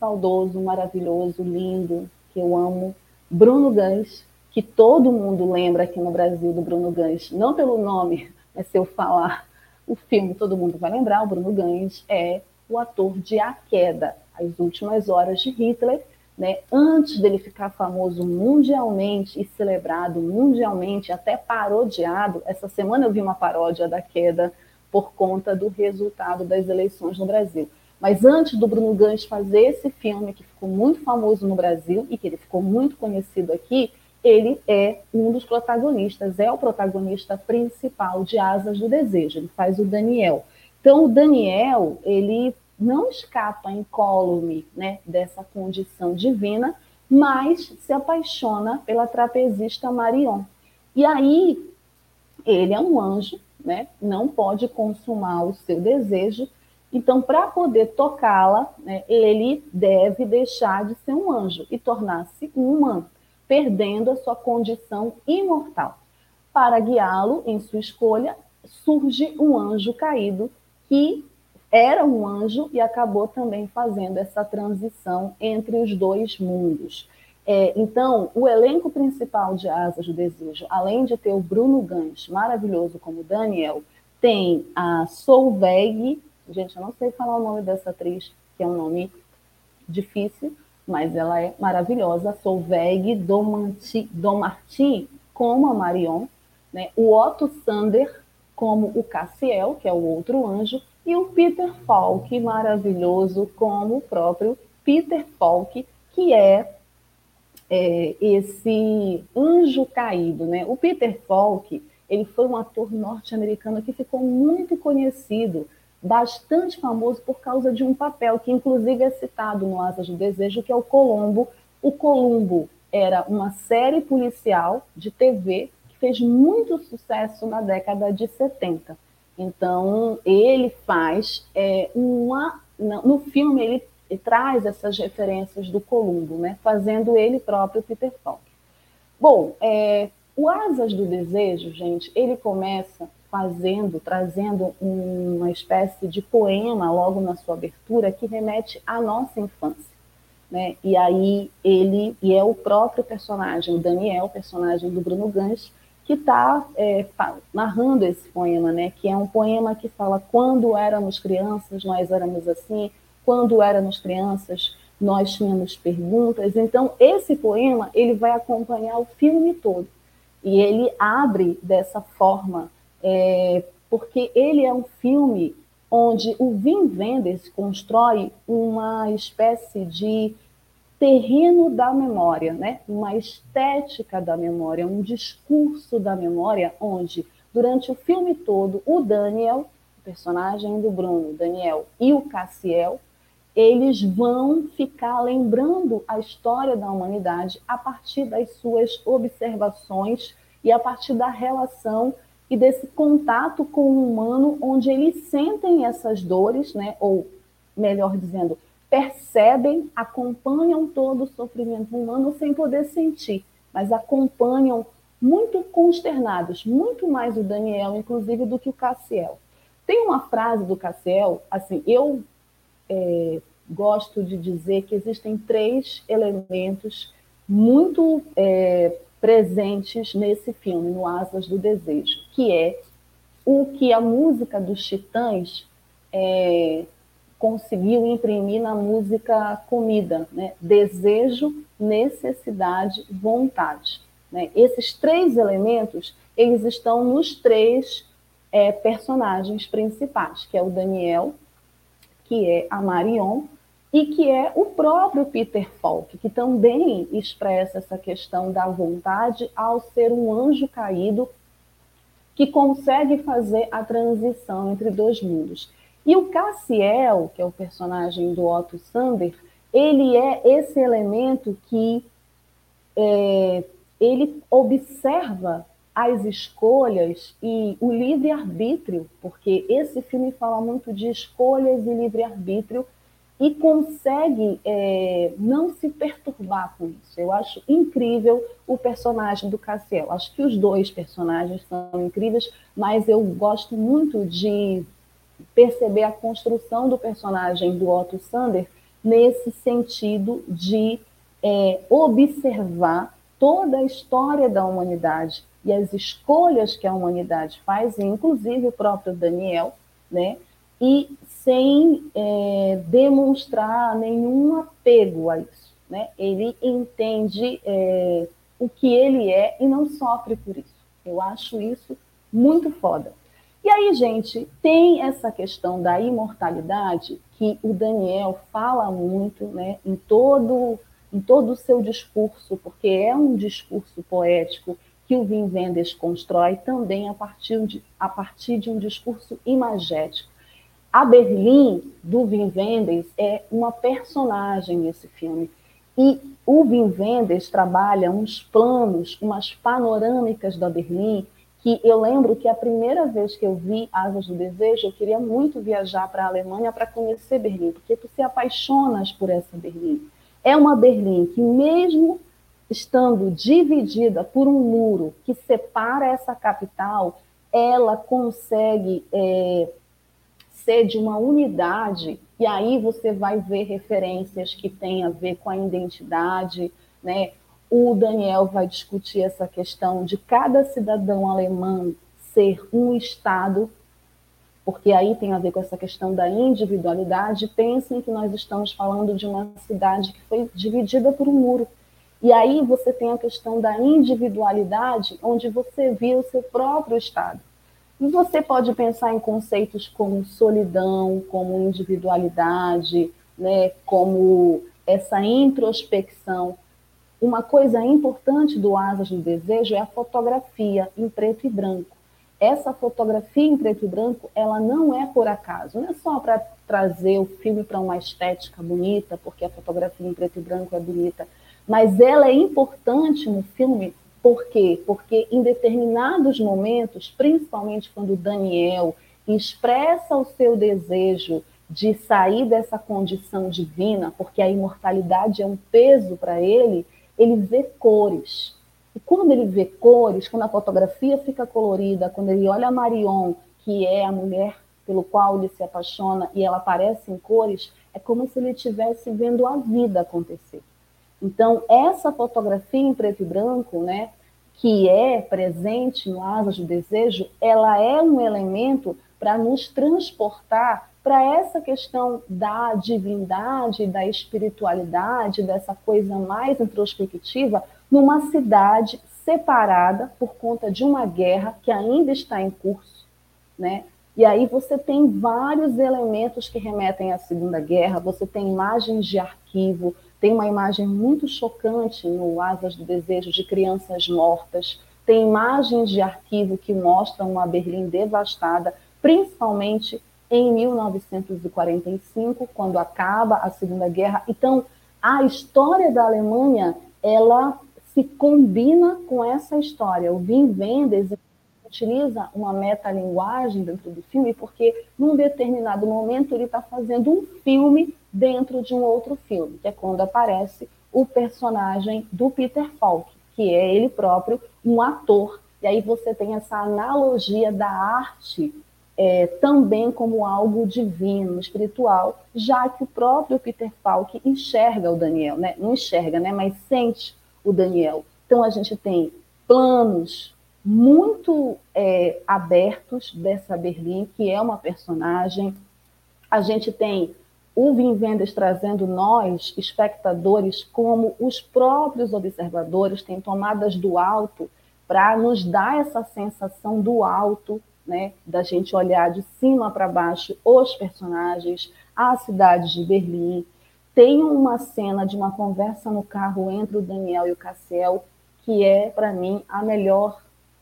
saudoso, maravilhoso, lindo, que eu amo, Bruno Gans, que todo mundo lembra aqui no Brasil do Bruno Gans, não pelo nome, mas se eu falar o filme, todo mundo vai lembrar, o Bruno Gans é o ator de A Queda, As Últimas Horas de Hitler, né? antes dele ficar famoso mundialmente e celebrado mundialmente, até parodiado. Essa semana eu vi uma paródia da queda por conta do resultado das eleições no Brasil. Mas antes do Bruno Gans fazer esse filme, que ficou muito famoso no Brasil e que ele ficou muito conhecido aqui, ele é um dos protagonistas, é o protagonista principal de Asas do Desejo. Ele faz o Daniel. Então, o Daniel, ele não escapa incólume né, dessa condição divina, mas se apaixona pela trapezista Marion. E aí, ele é um anjo, né, não pode consumar o seu desejo, então, para poder tocá-la, né, ele deve deixar de ser um anjo e tornar-se um humano, perdendo a sua condição imortal. Para guiá-lo em sua escolha, surge um anjo caído que era um anjo e acabou também fazendo essa transição entre os dois mundos. É, então, o elenco principal de Asas do Desejo, além de ter o Bruno Gans, maravilhoso como Daniel, tem a Solveig Gente, eu não sei falar o nome dessa atriz, que é um nome difícil, mas ela é maravilhosa. Solveig Domartin como a Marion, né? o Otto Sander como o Cassiel, que é o outro anjo, e o Peter Falk, maravilhoso, como o próprio Peter Falk, que é, é esse anjo caído. Né? O Peter Falk ele foi um ator norte-americano que ficou muito conhecido bastante famoso por causa de um papel que, inclusive, é citado no Asas do Desejo, que é o Colombo. O Colombo era uma série policial de TV que fez muito sucesso na década de 70. Então, ele faz é, uma. No filme, ele, traz essas referências do Columbo, né, fazendo ele próprio Peter Falk. Bom, é, o Asas do Desejo, gente, ele começa fazendo, trazendo uma espécie de poema logo na sua abertura que remete à nossa infância. Né? E aí ele, e é o próprio personagem, o Daniel, personagem do Bruno Gans, que está é, narrando esse poema, né? que é um poema que fala quando éramos crianças, nós éramos assim, quando éramos crianças, nós tínhamos perguntas. Então, esse poema ele vai acompanhar o filme todo. E ele abre dessa forma, é, porque ele é um filme onde o Wim Wenders constrói uma espécie de terreno da memória, né? uma estética da memória, um discurso da memória, onde, durante o filme todo, o Daniel, o personagem do Bruno, Daniel, e o Cassiel, eles vão ficar lembrando a história da humanidade a partir das suas observações e a partir da relação e desse contato com o humano, onde eles sentem essas dores, né? ou melhor dizendo, percebem, acompanham todo o sofrimento humano sem poder sentir, mas acompanham muito consternados, muito mais o Daniel, inclusive, do que o Cassiel. Tem uma frase do Cassiel, assim, eu é, gosto de dizer que existem três elementos muito é, presentes nesse filme, no Asas do Desejo, que é o que a música dos Titãs é, conseguiu imprimir na música Comida, né? Desejo, necessidade, vontade. Né? Esses três elementos, eles estão nos três é, personagens principais, que é o Daniel, que é a Marion e que é o próprio Peter Falk, que também expressa essa questão da vontade ao ser um anjo caído que consegue fazer a transição entre dois mundos. E o Cassiel, que é o personagem do Otto Sander, ele é esse elemento que é, ele observa as escolhas e o livre-arbítrio, porque esse filme fala muito de escolhas e livre-arbítrio, e consegue é, não se perturbar com isso. Eu acho incrível o personagem do Cassiel. Acho que os dois personagens são incríveis, mas eu gosto muito de perceber a construção do personagem do Otto Sander nesse sentido de é, observar toda a história da humanidade e as escolhas que a humanidade faz, inclusive o próprio Daniel, né? E sem é, demonstrar nenhum apego a isso. Né? Ele entende é, o que ele é e não sofre por isso. Eu acho isso muito foda. E aí, gente, tem essa questão da imortalidade que o Daniel fala muito né, em, todo, em todo o seu discurso, porque é um discurso poético que o Wim Wenders constrói também a partir de, a partir de um discurso imagético. A Berlim, do Wim Wenders, é uma personagem nesse filme. E o Wim Wenders trabalha uns planos, umas panorâmicas da Berlim, que eu lembro que a primeira vez que eu vi Asas do Desejo, eu queria muito viajar para a Alemanha para conhecer Berlim, porque tu se apaixonas por essa Berlim. É uma Berlim que, mesmo estando dividida por um muro que separa essa capital, ela consegue é, ser de uma unidade, e aí você vai ver referências que têm a ver com a identidade, né? O Daniel vai discutir essa questão de cada cidadão alemão ser um Estado, porque aí tem a ver com essa questão da individualidade. Pensem que nós estamos falando de uma cidade que foi dividida por um muro. E aí você tem a questão da individualidade, onde você vê o seu próprio Estado. E você pode pensar em conceitos como solidão, como individualidade, né, como essa introspecção. Uma coisa importante do Asas do Desejo é a fotografia em preto e branco. Essa fotografia em preto e branco, ela não é por acaso, não é só para trazer o filme para uma estética bonita, porque a fotografia em preto e branco é bonita, mas ela é importante no filme por quê? Porque em determinados momentos, principalmente quando Daniel expressa o seu desejo de sair dessa condição divina, porque a imortalidade é um peso para ele, ele vê cores. E quando ele vê cores, quando a fotografia fica colorida, quando ele olha a Marion, que é a mulher pelo qual ele se apaixona, e ela aparece em cores, é como se ele estivesse vendo a vida acontecer. Então, essa fotografia em preto e branco, né, que é presente no Asas do Desejo, ela é um elemento para nos transportar para essa questão da divindade, da espiritualidade, dessa coisa mais introspectiva, numa cidade separada por conta de uma guerra que ainda está em curso, né? E aí você tem vários elementos que remetem à Segunda Guerra, você tem imagens de arquivo, tem uma imagem muito chocante no Asas do Desejo de crianças mortas, tem imagens de arquivo que mostram uma Berlim devastada, principalmente em 1945, quando acaba a Segunda Guerra. Então, a história da Alemanha, ela se combina com essa história. O Wim Wenders utiliza uma metalinguagem dentro do filme porque, num determinado momento, ele está fazendo um filme dentro de um outro filme, que é quando aparece o personagem do Peter Falk, que é ele próprio um ator. E aí você tem essa analogia da arte é, também como algo divino, espiritual, já que o próprio Peter Falk enxerga o Daniel, né? não enxerga, né? mas sente o Daniel. Então a gente tem planos muito é, abertos dessa Berlim, que é uma personagem. A gente tem o Vendas trazendo nós, espectadores, como os próprios observadores têm tomadas do alto para nos dar essa sensação do alto, né, da gente olhar de cima para baixo os personagens, a cidade de Berlim. Tem uma cena de uma conversa no carro entre o Daniel e o Cassiel, que é, para mim, a melhor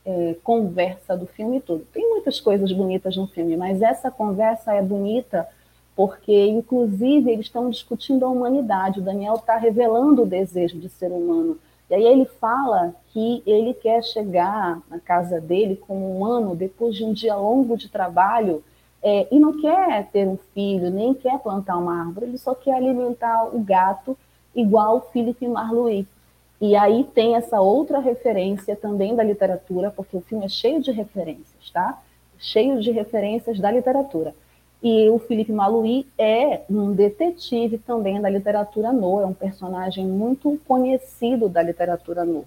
é, conversa do filme todo. Tem muitas coisas bonitas no filme, mas essa conversa é bonita porque, inclusive, eles estão discutindo a humanidade. O Daniel está revelando o desejo de ser humano. E aí ele fala que ele quer chegar na casa dele como humano depois de um dia longo de trabalho é, e não quer ter um filho, nem quer plantar uma árvore, ele só quer alimentar o gato igual o Philippe Marlowe. E aí tem essa outra referência também da literatura, porque o filme é cheio de referências, tá? Cheio de referências da literatura. E o Felipe Maluí é um detetive também da literatura no, é um personagem muito conhecido da literatura no.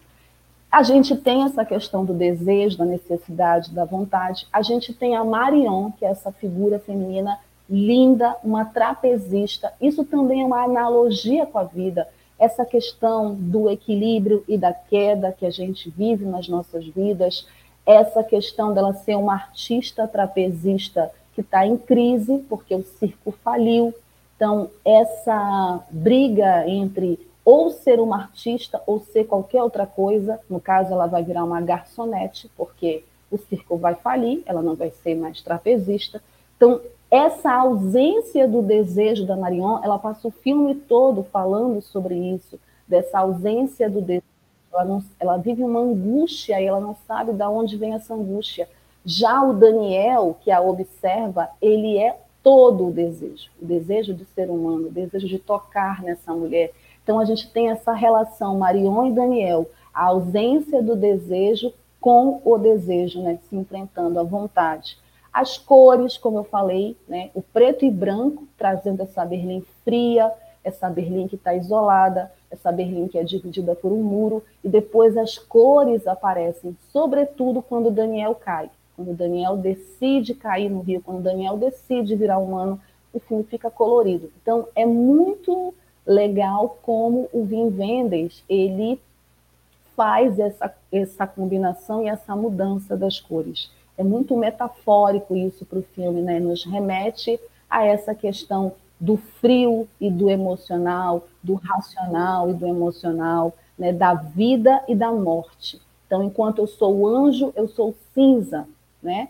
A gente tem essa questão do desejo, da necessidade, da vontade. A gente tem a Marion, que é essa figura feminina linda, uma trapezista. Isso também é uma analogia com a vida. Essa questão do equilíbrio e da queda que a gente vive nas nossas vidas, essa questão dela ser uma artista trapezista que está em crise, porque o circo faliu. Então, essa briga entre ou ser uma artista ou ser qualquer outra coisa, no caso, ela vai virar uma garçonete, porque o circo vai falir, ela não vai ser mais trapezista. Então, essa ausência do desejo da Marion, ela passa o filme todo falando sobre isso, dessa ausência do desejo. Ela, não, ela vive uma angústia e ela não sabe de onde vem essa angústia. Já o Daniel, que a observa, ele é todo o desejo, o desejo de ser humano, o desejo de tocar nessa mulher. Então a gente tem essa relação Marion e Daniel, a ausência do desejo com o desejo, né, se enfrentando à vontade. As cores, como eu falei, né, o preto e branco, trazendo essa Berlim fria, essa Berlim que está isolada, essa Berlim que é dividida por um muro, e depois as cores aparecem, sobretudo quando Daniel cai. Quando Daniel decide cair no rio, quando Daniel decide virar humano, o filme fica colorido. Então, é muito legal como o Vin Vendes, ele faz essa, essa combinação e essa mudança das cores. É muito metafórico isso para o filme, né? Nos remete a essa questão do frio e do emocional, do racional e do emocional, né? da vida e da morte. Então, enquanto eu sou anjo, eu sou cinza né?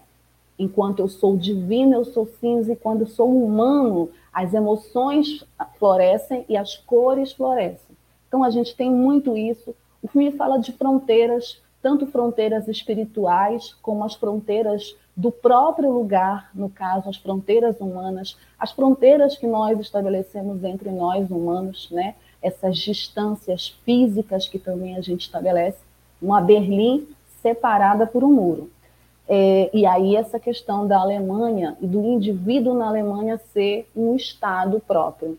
Enquanto eu sou divina, eu sou cinza, e quando eu sou humano, as emoções florescem e as cores florescem. Então a gente tem muito isso. O filme fala de fronteiras, tanto fronteiras espirituais como as fronteiras do próprio lugar, no caso, as fronteiras humanas, as fronteiras que nós estabelecemos entre nós humanos, né? Essas distâncias físicas que também a gente estabelece, uma Berlim separada por um muro. É, e aí essa questão da Alemanha e do indivíduo na Alemanha ser um Estado próprio.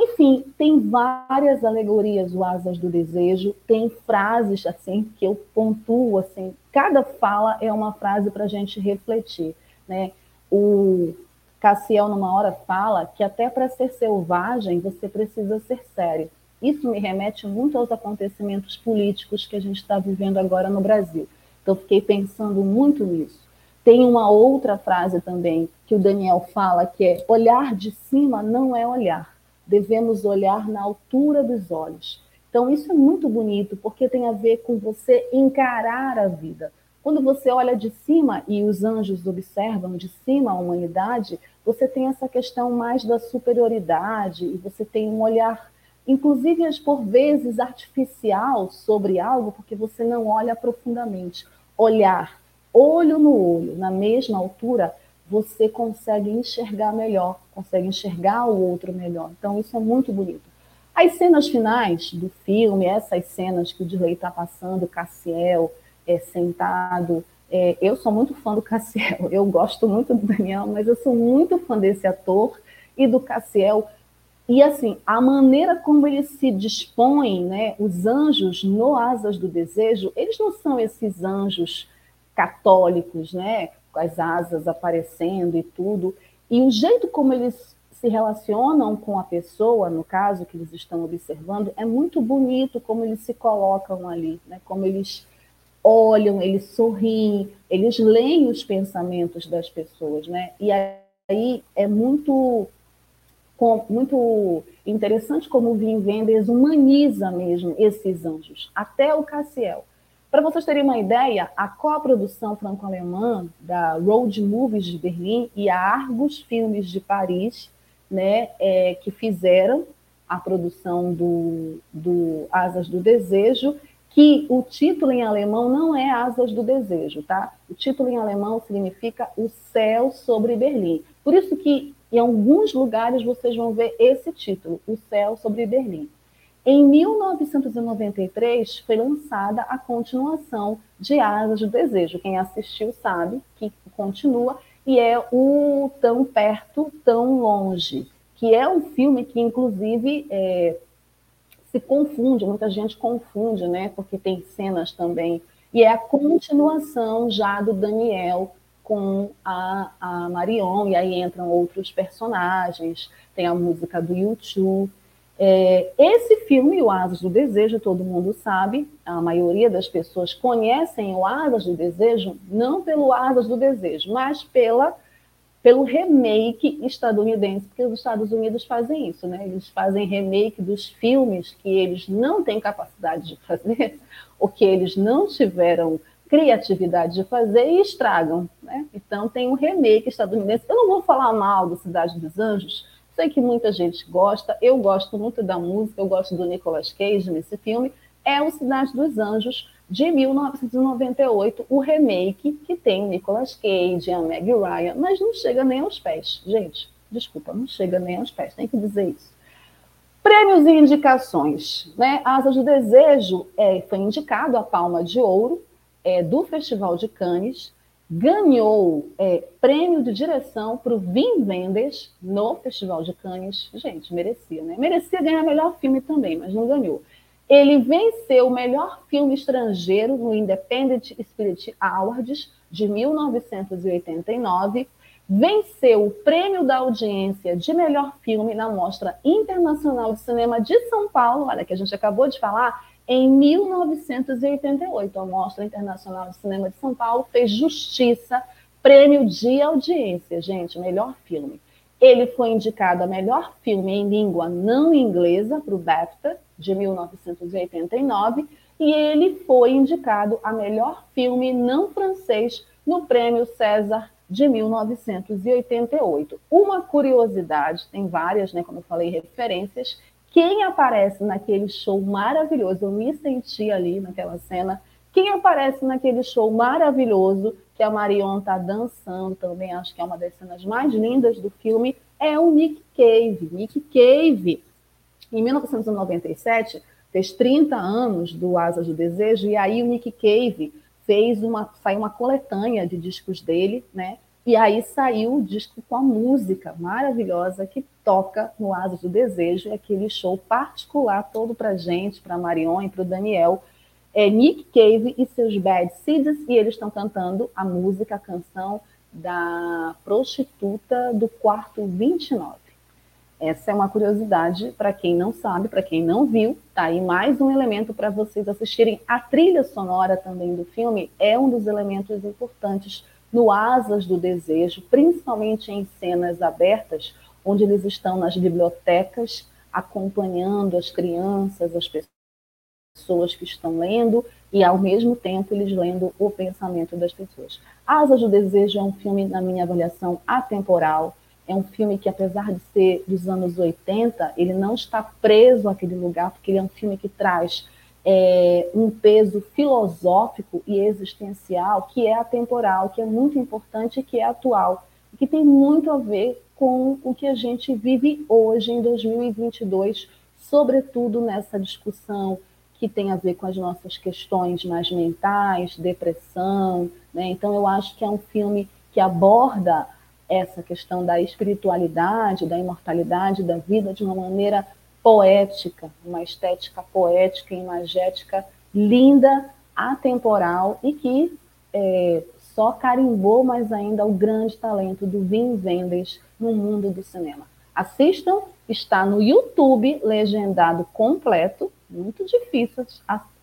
Enfim, tem várias alegorias, o Asas do Desejo, tem frases assim que eu pontuo, assim, cada fala é uma frase para a gente refletir. Né? O Cassiel, numa hora, fala que até para ser selvagem você precisa ser sério. Isso me remete muito aos acontecimentos políticos que a gente está vivendo agora no Brasil. Então, fiquei pensando muito nisso. Tem uma outra frase também que o Daniel fala, que é: olhar de cima não é olhar, devemos olhar na altura dos olhos. Então, isso é muito bonito, porque tem a ver com você encarar a vida. Quando você olha de cima e os anjos observam de cima a humanidade, você tem essa questão mais da superioridade e você tem um olhar inclusive por vezes artificial sobre algo, porque você não olha profundamente. Olhar olho no olho, na mesma altura, você consegue enxergar melhor, consegue enxergar o outro melhor. Então, isso é muito bonito. As cenas finais do filme, essas cenas que o Dirley está passando, Cassiel é, sentado. É, eu sou muito fã do Cassiel, eu gosto muito do Daniel, mas eu sou muito fã desse ator e do Cassiel e assim, a maneira como eles se dispõem, né, os anjos no Asas do Desejo, eles não são esses anjos católicos, né, com as asas aparecendo e tudo. E o jeito como eles se relacionam com a pessoa, no caso que eles estão observando, é muito bonito como eles se colocam ali, né, como eles olham, eles sorriem, eles leem os pensamentos das pessoas, né? E aí é muito muito interessante como o Vim Wenders humaniza mesmo esses anjos, até o Cassiel. Para vocês terem uma ideia, a coprodução franco-alemã da Road Movies de Berlim e a Argus Filmes de Paris, né, é, que fizeram a produção do, do Asas do Desejo, que o título em alemão não é Asas do Desejo, tá? O título em alemão significa O Céu sobre Berlim. Por isso que em alguns lugares vocês vão ver esse título, O Céu sobre Berlim. Em 1993 foi lançada a continuação de Asas do Desejo. Quem assistiu sabe que continua e é o Tão Perto, Tão Longe, que é um filme que, inclusive, é, se confunde, muita gente confunde, né? Porque tem cenas também. E é a continuação já do Daniel com a, a Marion, e aí entram outros personagens, tem a música do YouTube. É, esse filme, O Asas do Desejo, todo mundo sabe, a maioria das pessoas conhecem o Asas do Desejo não pelo Asas do Desejo, mas pela, pelo remake estadunidense, porque os Estados Unidos fazem isso, né? Eles fazem remake dos filmes que eles não têm capacidade de fazer, ou que eles não tiveram criatividade de fazer e estragam. Né? Então, tem um remake estadunidense. Eu não vou falar mal do Cidade dos Anjos, sei que muita gente gosta, eu gosto muito da música, eu gosto do Nicolas Cage nesse filme. É o Cidade dos Anjos, de 1998, o remake que tem Nicolas Cage, a Meg Ryan, mas não chega nem aos pés. Gente, desculpa, não chega nem aos pés, tem que dizer isso. Prêmios e indicações. Né? Asas do Desejo é, foi indicado a Palma de Ouro é, do Festival de Cannes, ganhou é, prêmio de direção para o Vim Vendes no Festival de Cannes. Gente, merecia, né? Merecia ganhar melhor filme também, mas não ganhou. Ele venceu o melhor filme estrangeiro no Independent Spirit Awards de 1989, venceu o prêmio da audiência de melhor filme na Mostra Internacional de Cinema de São Paulo, olha que a gente acabou de falar, em 1988, a Mostra Internacional de Cinema de São Paulo fez Justiça, prêmio de audiência, gente, melhor filme. Ele foi indicado a melhor filme em língua não inglesa para o BAFTA, de 1989, e ele foi indicado a melhor filme não francês no prêmio César de 1988. Uma curiosidade, tem várias, né, como eu falei, referências, quem aparece naquele show maravilhoso, eu me senti ali naquela cena, quem aparece naquele show maravilhoso, que a Marion está dançando também, acho que é uma das cenas mais lindas do filme, é o Nick Cave. Nick Cave, em 1997, fez 30 anos do Asas do Desejo, e aí o Nick Cave fez uma, saiu uma coletânea de discos dele, né? E aí saiu o disco com a música maravilhosa que toca no Asas do Desejo, aquele show particular todo para gente, para Marion e para o Daniel. É Nick Cave e seus Bad Seeds, e eles estão cantando a música, a canção da prostituta do quarto 29. Essa é uma curiosidade para quem não sabe, para quem não viu. Tá aí mais um elemento para vocês assistirem. A trilha sonora também do filme é um dos elementos importantes no Asas do Desejo, principalmente em cenas abertas, onde eles estão nas bibliotecas acompanhando as crianças, as pessoas que estão lendo e ao mesmo tempo eles lendo o pensamento das pessoas. Asas do Desejo é um filme, na minha avaliação, atemporal é um filme que, apesar de ser dos anos 80, ele não está preso àquele lugar, porque ele é um filme que traz é, um peso filosófico e existencial que é atemporal, que é muito importante e que é atual, que tem muito a ver com o que a gente vive hoje, em 2022, sobretudo nessa discussão que tem a ver com as nossas questões mais mentais, depressão. Né? Então, eu acho que é um filme que aborda essa questão da espiritualidade, da imortalidade da vida de uma maneira poética, uma estética poética e imagética linda, atemporal e que é, só carimbou mais ainda o grande talento do Vin Vendes no mundo do cinema. Assistam, está no YouTube, legendado completo, muito difícil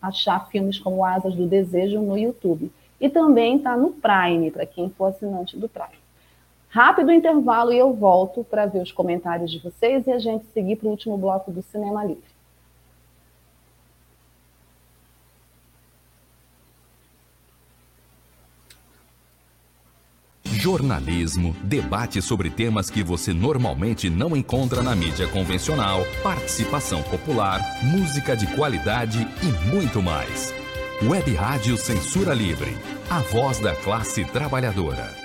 achar filmes como Asas do Desejo no YouTube. E também está no Prime, para quem for assinante do Prime. Rápido intervalo e eu volto para ver os comentários de vocês e a gente seguir para o último bloco do Cinema Livre. Jornalismo, debate sobre temas que você normalmente não encontra na mídia convencional, participação popular, música de qualidade e muito mais. Web Rádio Censura Livre, a voz da classe trabalhadora.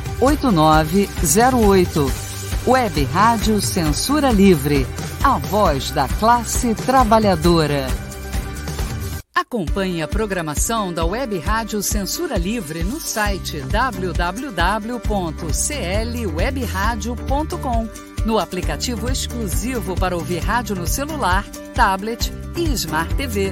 8908. Web Rádio Censura Livre. A voz da classe trabalhadora. Acompanhe a programação da Web Rádio Censura Livre no site www.clwebradio.com, no aplicativo exclusivo para ouvir rádio no celular, tablet e Smart TV.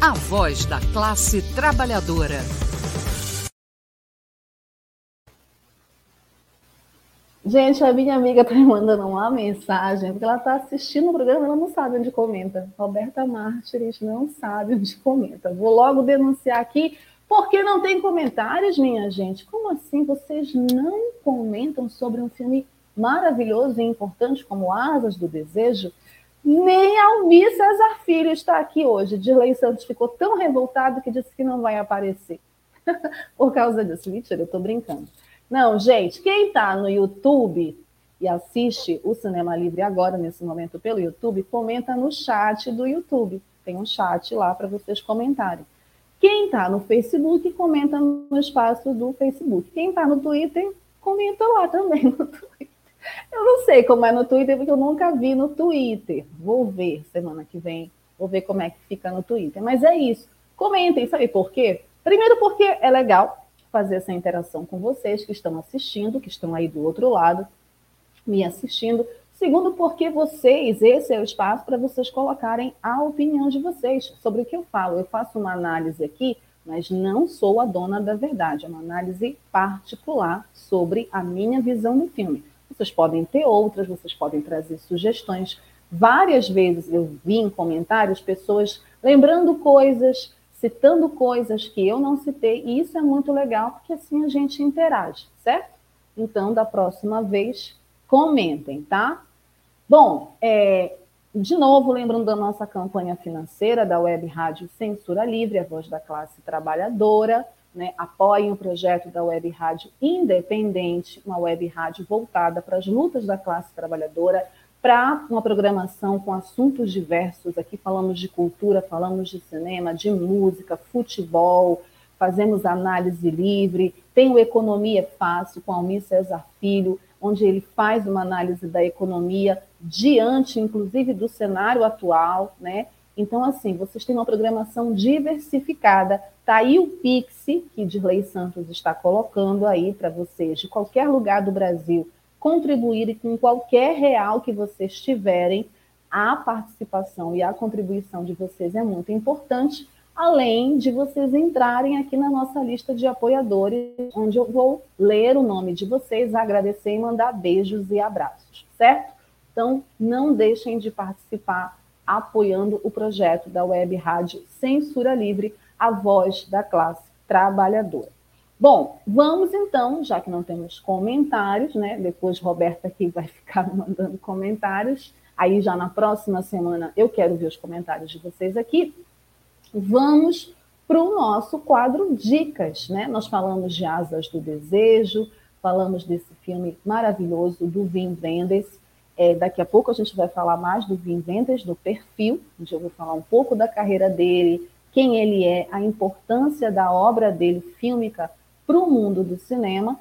a voz da classe trabalhadora. Gente, a minha amiga está me mandando uma mensagem, porque ela está assistindo o programa ela não sabe onde comenta. Roberta Mártires não sabe onde comenta. Vou logo denunciar aqui, porque não tem comentários, minha gente. Como assim vocês não comentam sobre um filme maravilhoso e importante como Asas do Desejo? Nem Almir Cesar Filho está aqui hoje. Dirley Santos ficou tão revoltado que disse que não vai aparecer. Por causa disso. Mentira, eu estou brincando. Não, gente, quem está no YouTube e assiste o Cinema Livre agora, nesse momento, pelo YouTube, comenta no chat do YouTube. Tem um chat lá para vocês comentarem. Quem está no Facebook, comenta no espaço do Facebook. Quem está no Twitter, comenta lá também no Twitter. Eu não sei como é no Twitter, porque eu nunca vi no Twitter. Vou ver semana que vem, vou ver como é que fica no Twitter. Mas é isso. Comentem, sabe por quê? Primeiro, porque é legal fazer essa interação com vocês que estão assistindo, que estão aí do outro lado, me assistindo. Segundo, porque vocês, esse é o espaço para vocês colocarem a opinião de vocês sobre o que eu falo. Eu faço uma análise aqui, mas não sou a dona da verdade. É uma análise particular sobre a minha visão do filme. Vocês podem ter outras, vocês podem trazer sugestões. Várias vezes eu vi em comentários pessoas lembrando coisas, citando coisas que eu não citei, e isso é muito legal, porque assim a gente interage, certo? Então, da próxima vez, comentem, tá? Bom, é, de novo, lembrando da nossa campanha financeira da Web Rádio Censura Livre, a voz da classe trabalhadora, né, apoiem o projeto da Web Rádio Independente, uma web rádio voltada para as lutas da classe trabalhadora, para uma programação com assuntos diversos. Aqui falamos de cultura, falamos de cinema, de música, futebol, fazemos análise livre, tem o Economia Fácil com Almir Cesar Filho, onde ele faz uma análise da economia diante, inclusive, do cenário atual, né? Então, assim, vocês têm uma programação diversificada. Está aí o Pix, que Dirley Santos está colocando aí para vocês, de qualquer lugar do Brasil, contribuírem com qualquer real que vocês tiverem. A participação e a contribuição de vocês é muito importante, além de vocês entrarem aqui na nossa lista de apoiadores, onde eu vou ler o nome de vocês, agradecer e mandar beijos e abraços, certo? Então, não deixem de participar apoiando o projeto da Web Rádio Censura Livre, a voz da classe trabalhadora. Bom, vamos então, já que não temos comentários, né? Depois Roberta aqui vai ficar mandando comentários. Aí já na próxima semana eu quero ver os comentários de vocês aqui. Vamos para o nosso quadro Dicas, né? Nós falamos de Asas do Desejo, falamos desse filme maravilhoso do Vin Vendes. É, daqui a pouco a gente vai falar mais do Vin Vendes, do perfil, onde eu vou falar um pouco da carreira dele, quem ele é, a importância da obra dele fílmica para o mundo do cinema.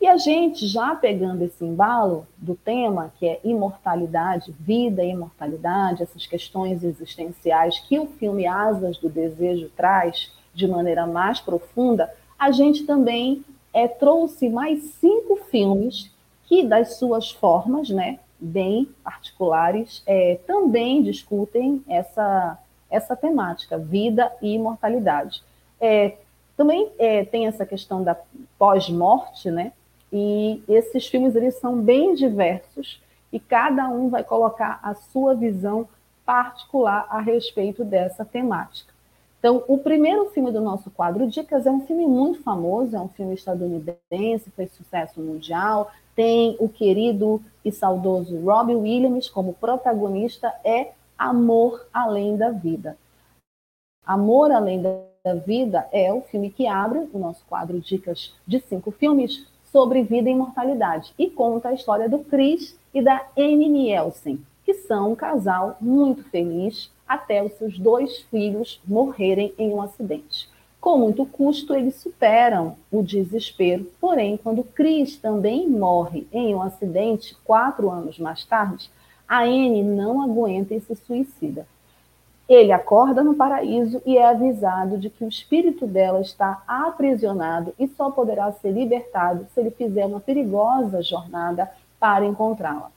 E a gente, já pegando esse embalo do tema, que é imortalidade, vida e imortalidade, essas questões existenciais que o filme Asas do Desejo traz de maneira mais profunda, a gente também é, trouxe mais cinco filmes que, das suas formas, né, bem particulares, é, também discutem essa, essa temática, vida e imortalidade. É, também é, tem essa questão da pós-morte, né? E esses filmes eles são bem diversos e cada um vai colocar a sua visão particular a respeito dessa temática. Então, o primeiro filme do nosso quadro Dicas é um filme muito famoso, é um filme estadunidense, fez sucesso mundial, tem o querido e saudoso Robbie Williams como protagonista, é Amor Além da Vida. Amor Além da da Vida é o filme que abre o nosso quadro Dicas de Cinco Filmes sobre vida e imortalidade e conta a história do Chris e da Annie Nielsen, que são um casal muito feliz até os seus dois filhos morrerem em um acidente. Com muito custo, eles superam o desespero, porém, quando Chris também morre em um acidente quatro anos mais tarde, a Anne não aguenta e se suicida. Ele acorda no paraíso e é avisado de que o espírito dela está aprisionado e só poderá ser libertado se ele fizer uma perigosa jornada para encontrá-la.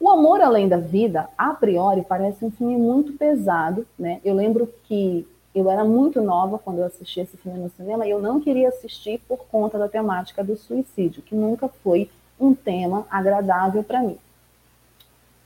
O Amor Além da Vida, a priori, parece um filme muito pesado, né? Eu lembro que eu era muito nova quando eu assisti esse filme no cinema e eu não queria assistir por conta da temática do suicídio, que nunca foi um tema agradável para mim.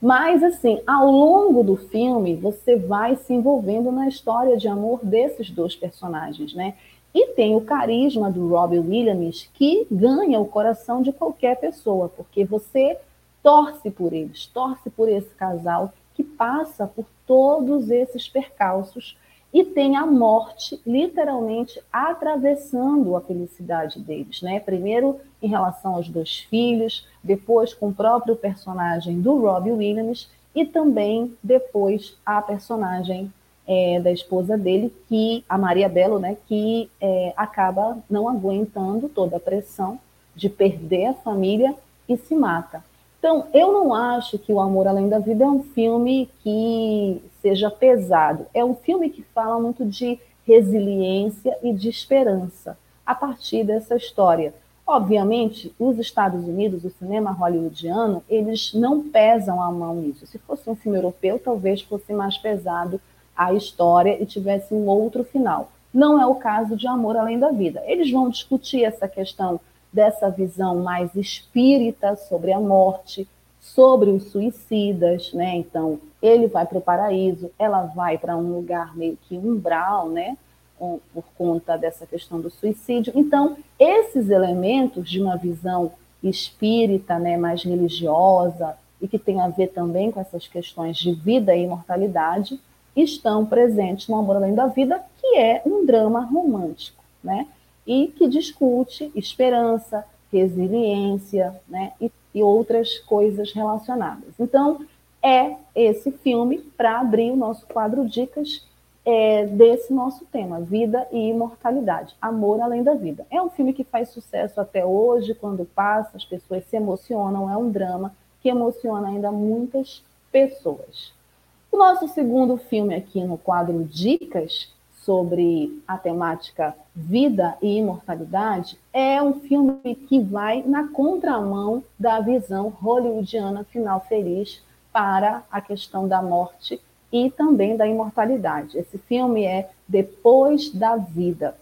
Mas, assim, ao longo do filme, você vai se envolvendo na história de amor desses dois personagens, né? E tem o carisma do Robbie Williams que ganha o coração de qualquer pessoa, porque você torce por eles, torce por esse casal que passa por todos esses percalços e tem a morte literalmente atravessando a felicidade deles, né? Primeiro em relação aos dois filhos, depois com o próprio personagem do Robbie Williams e também depois a personagem é, da esposa dele, que a Maria Belo, né, que é, acaba não aguentando toda a pressão de perder a família e se mata. Então, eu não acho que O Amor Além da Vida é um filme que seja pesado. É um filme que fala muito de resiliência e de esperança. a partir dessa história. Obviamente, os Estados Unidos, o cinema hollywoodiano, eles não pesam a mão nisso. Se fosse um filme europeu, talvez fosse mais pesado a história e tivesse um outro final. Não é o caso de Amor Além da Vida. Eles vão discutir essa questão dessa visão mais espírita sobre a morte, sobre os suicidas, né? Então, ele vai para o paraíso, ela vai para um lugar meio que umbral, né? Por conta dessa questão do suicídio. Então, esses elementos de uma visão espírita, né, mais religiosa, e que tem a ver também com essas questões de vida e imortalidade, estão presentes no Amor Além da Vida, que é um drama romântico, né? E que discute esperança, resiliência, né? E e outras coisas relacionadas. Então, é esse filme para abrir o nosso quadro Dicas é, desse nosso tema, Vida e Imortalidade, Amor Além da Vida. É um filme que faz sucesso até hoje, quando passa, as pessoas se emocionam, é um drama que emociona ainda muitas pessoas. O nosso segundo filme aqui no quadro Dicas sobre a temática vida e imortalidade, é um filme que vai na contramão da visão hollywoodiana final feliz para a questão da morte e também da imortalidade. Esse filme é Depois da Vida.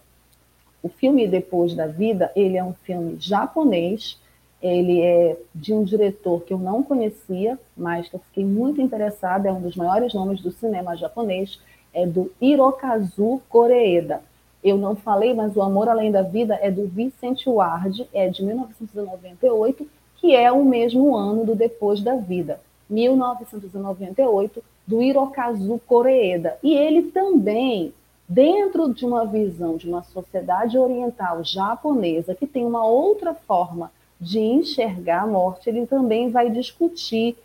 O filme Depois da Vida, ele é um filme japonês, ele é de um diretor que eu não conhecia, mas que eu fiquei muito interessada, é um dos maiores nomes do cinema japonês, é do Hirokazu Koreeda. Eu não falei, mas O Amor Além da Vida é do Vicente Ward, é de 1998, que é o mesmo ano do Depois da Vida, 1998, do Hirokazu Koreeda. E ele também, dentro de uma visão de uma sociedade oriental japonesa, que tem uma outra forma de enxergar a morte, ele também vai discutir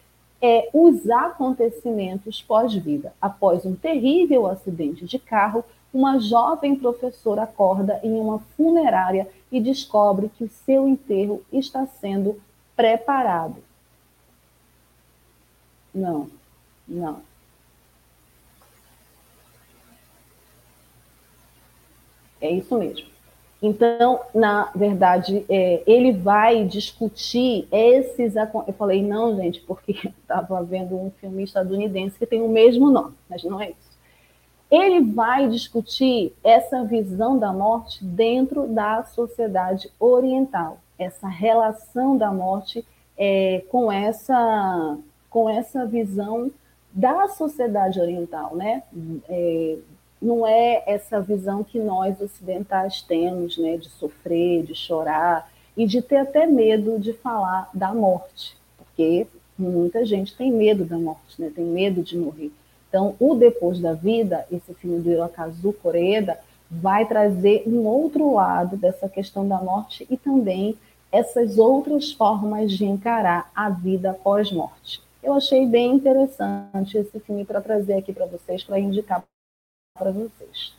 é, os acontecimentos pós-vida. Após um terrível acidente de carro, uma jovem professora acorda em uma funerária e descobre que o seu enterro está sendo preparado. Não, não. É isso mesmo. Então, na verdade, é, ele vai discutir esses. Eu falei, não, gente, porque estava vendo um filme estadunidense que tem o mesmo nome, mas não é isso ele vai discutir essa visão da morte dentro da sociedade oriental, essa relação da morte é, com, essa, com essa visão da sociedade oriental, né? É, não é essa visão que nós ocidentais temos, né, de sofrer, de chorar e de ter até medo de falar da morte, porque muita gente tem medo da morte, né, tem medo de morrer. Então, o Depois da Vida, esse filme do Hirokazu Koreeda, vai trazer um outro lado dessa questão da morte e também essas outras formas de encarar a vida pós-morte. Eu achei bem interessante esse filme para trazer aqui para vocês, para indicar para vocês.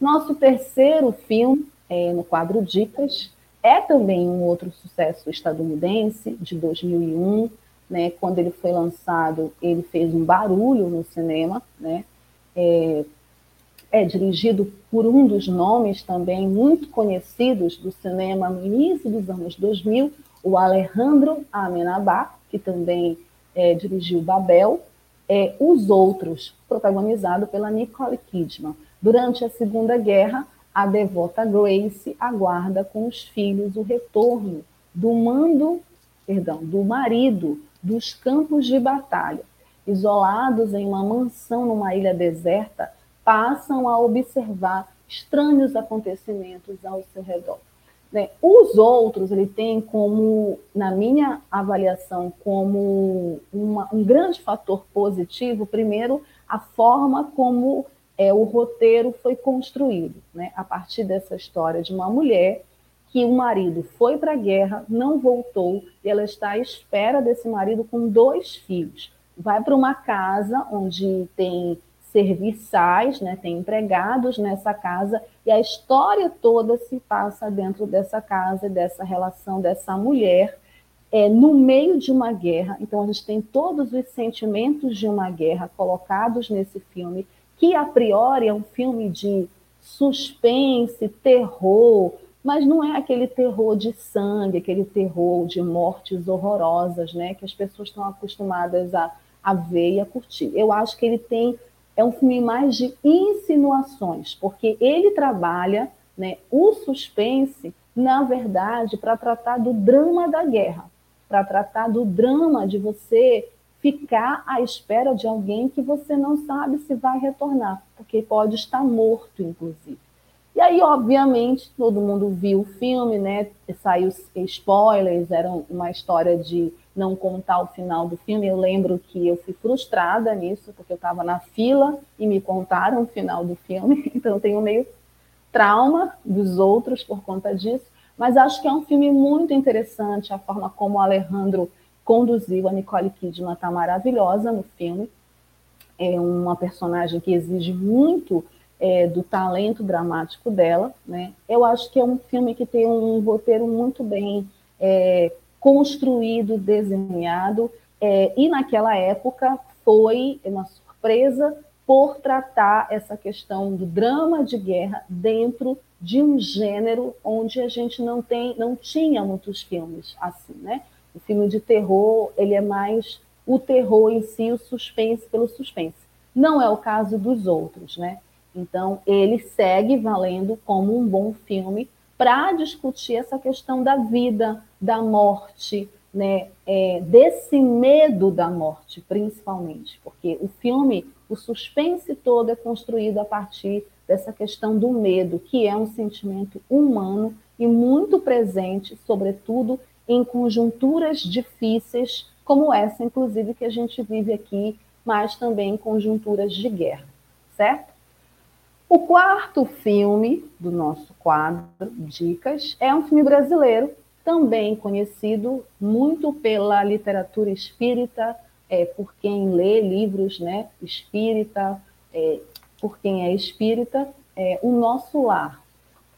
Nosso terceiro filme, é, no quadro Dicas, é também um outro sucesso estadunidense, de 2001, né? Quando ele foi lançado, ele fez um barulho no cinema, né? É, é dirigido por um dos nomes também muito conhecidos do cinema no início dos anos 2000, o Alejandro Amenabar, que também é, dirigiu Babel, é, Os Outros, protagonizado pela Nicole Kidman. Durante a Segunda Guerra, a devota Grace aguarda com os filhos o retorno do mando, perdão, do marido dos campos de batalha. Isolados em uma mansão numa ilha deserta, passam a observar estranhos acontecimentos ao seu redor. Né? Os outros, ele tem como, na minha avaliação, como uma, um grande fator positivo, primeiro, a forma como é, o roteiro foi construído, né? a partir dessa história de uma mulher que o marido foi para a guerra, não voltou, e ela está à espera desse marido com dois filhos. Vai para uma casa onde tem serviçais, né, tem empregados nessa casa, e a história toda se passa dentro dessa casa, dessa relação dessa mulher, é, no meio de uma guerra. Então, a gente tem todos os sentimentos de uma guerra colocados nesse filme, que a priori é um filme de suspense, terror, mas não é aquele terror de sangue, aquele terror de mortes horrorosas, né, que as pessoas estão acostumadas a, a ver e a curtir. Eu acho que ele tem é um filme mais de insinuações, porque ele trabalha, né, o suspense, na verdade, para tratar do drama da guerra, para tratar do drama de você ficar à espera de alguém que você não sabe se vai retornar, porque pode estar morto, inclusive. Aí, obviamente, todo mundo viu o filme, né? Saiu spoilers, era uma história de não contar o final do filme. Eu lembro que eu fui frustrada nisso, porque eu estava na fila e me contaram o final do filme, então eu tenho meio trauma dos outros por conta disso. Mas acho que é um filme muito interessante, a forma como o Alejandro conduziu. A Nicole Kidman está maravilhosa no filme. É uma personagem que exige muito é, do talento dramático dela. Né? Eu acho que é um filme que tem um roteiro muito bem é, construído, desenhado, é, e naquela época foi uma surpresa por tratar essa questão do drama de guerra dentro de um gênero onde a gente não tem, não tinha muitos filmes assim, né? O filme de terror ele é mais o terror em si, o suspense pelo suspense. Não é o caso dos outros, né? Então, ele segue valendo como um bom filme para discutir essa questão da vida, da morte, né? É, desse medo da morte, principalmente, porque o filme, o suspense todo é construído a partir dessa questão do medo, que é um sentimento humano e muito presente, sobretudo em conjunturas difíceis, como essa, inclusive, que a gente vive aqui, mas também em conjunturas de guerra, certo? O quarto filme do nosso quadro Dicas é um filme brasileiro, também conhecido muito pela literatura espírita, é, por quem lê livros né, espírita, é, por quem é espírita, é O Nosso Lar.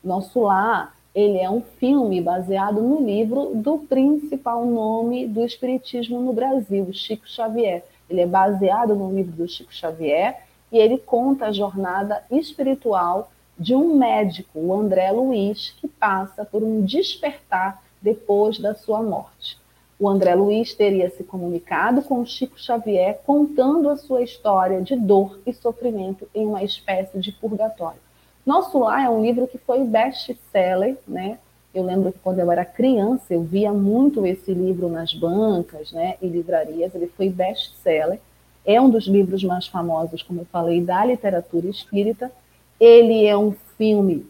Nosso Lar ele é um filme baseado no livro do principal nome do espiritismo no Brasil, Chico Xavier. Ele é baseado no livro do Chico Xavier e ele conta a jornada espiritual de um médico, o André Luiz, que passa por um despertar depois da sua morte. O André Luiz teria se comunicado com Chico Xavier contando a sua história de dor e sofrimento em uma espécie de purgatório. Nosso Lar é um livro que foi best-seller, né? Eu lembro que quando eu era criança eu via muito esse livro nas bancas, né, e livrarias. Ele foi best-seller é um dos livros mais famosos, como eu falei, da literatura espírita. Ele é um filme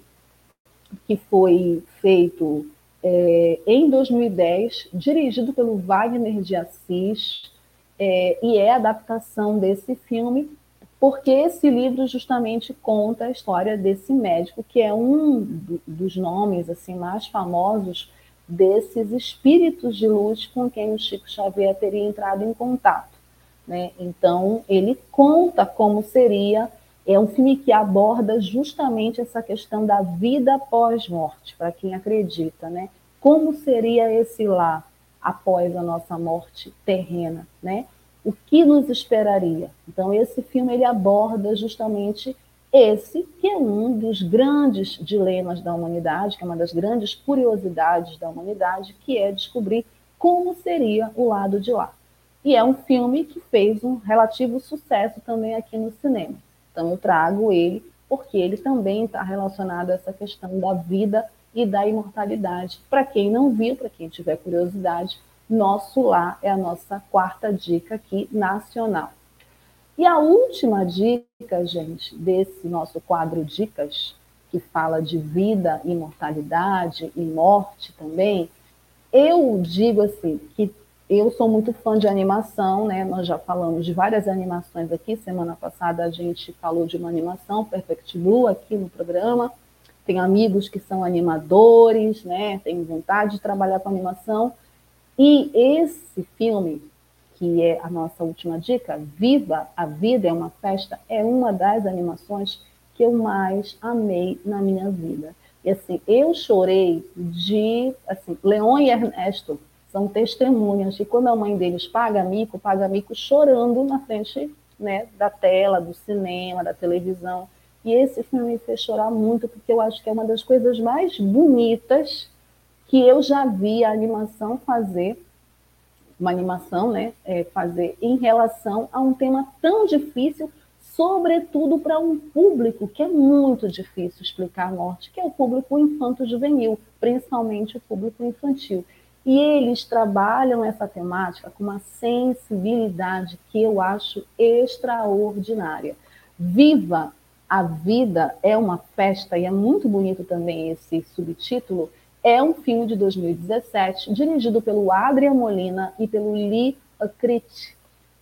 que foi feito é, em 2010, dirigido pelo Wagner de Assis, é, e é a adaptação desse filme, porque esse livro justamente conta a história desse médico, que é um dos nomes assim mais famosos desses espíritos de luz com quem o Chico Xavier teria entrado em contato. Né? Então, ele conta como seria. É um filme que aborda justamente essa questão da vida pós-morte, para quem acredita, né? Como seria esse lá após a nossa morte terrena, né? O que nos esperaria? Então, esse filme ele aborda justamente esse que é um dos grandes dilemas da humanidade, que é uma das grandes curiosidades da humanidade, que é descobrir como seria o lado de lá. E é um filme que fez um relativo sucesso também aqui no cinema. Então eu trago ele porque ele também está relacionado a essa questão da vida e da imortalidade. Para quem não viu, para quem tiver curiosidade, Nosso Lá é a nossa quarta dica aqui nacional. E a última dica, gente, desse nosso quadro Dicas, que fala de vida, imortalidade e morte também, eu digo assim, que eu sou muito fã de animação, né? Nós já falamos de várias animações aqui. Semana passada a gente falou de uma animação, Perfect Blue, aqui no programa. Tenho amigos que são animadores, né? Tenho vontade de trabalhar com animação. E esse filme, que é a nossa última dica, Viva a Vida é uma Festa, é uma das animações que eu mais amei na minha vida. E assim, eu chorei de, assim, Leon e Ernesto são testemunhas de quando a mãe deles paga mico, paga mico chorando na frente né, da tela, do cinema, da televisão. que esse filme me fez chorar muito, porque eu acho que é uma das coisas mais bonitas que eu já vi a animação fazer, uma animação, né, é, fazer em relação a um tema tão difícil, sobretudo para um público que é muito difícil explicar a morte, que é o público infanto-juvenil, principalmente o público infantil. E eles trabalham essa temática com uma sensibilidade que eu acho extraordinária. Viva a vida é uma festa, e é muito bonito também esse subtítulo. É um filme de 2017, dirigido pelo Adrian Molina e pelo Lee Akrit.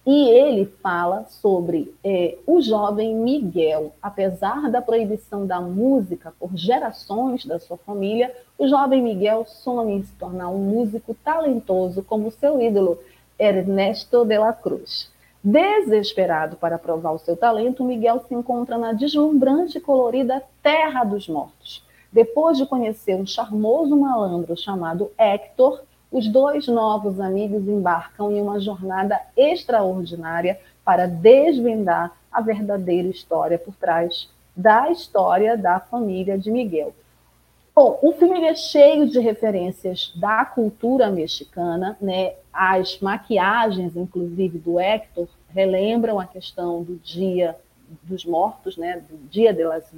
E ele fala sobre é, o jovem Miguel. Apesar da proibição da música por gerações da sua família, o jovem Miguel sonha em se tornar um músico talentoso como seu ídolo, Ernesto de la Cruz. Desesperado para provar o seu talento, Miguel se encontra na deslumbrante e colorida Terra dos Mortos. Depois de conhecer um charmoso malandro chamado Hector, os dois novos amigos embarcam em uma jornada extraordinária para desvendar a verdadeira história por trás da história da família de Miguel. Bom, o filme é cheio de referências da cultura mexicana, né? As maquiagens, inclusive, do Hector, relembram a questão do Dia dos Mortos, né? Do Dia de, las,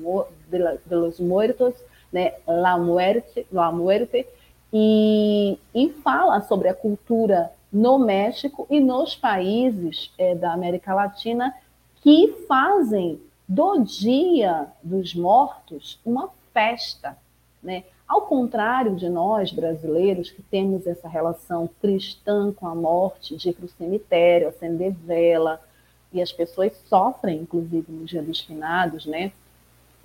de, la, de los Muertos, né? La Muerte, La Muerte, e, e fala sobre a cultura no México e nos países é, da América Latina que fazem do Dia dos Mortos uma festa. Né? Ao contrário de nós, brasileiros, que temos essa relação cristã com a morte, de ir para o cemitério, acender vela, e as pessoas sofrem, inclusive, no Dia dos Finados, né?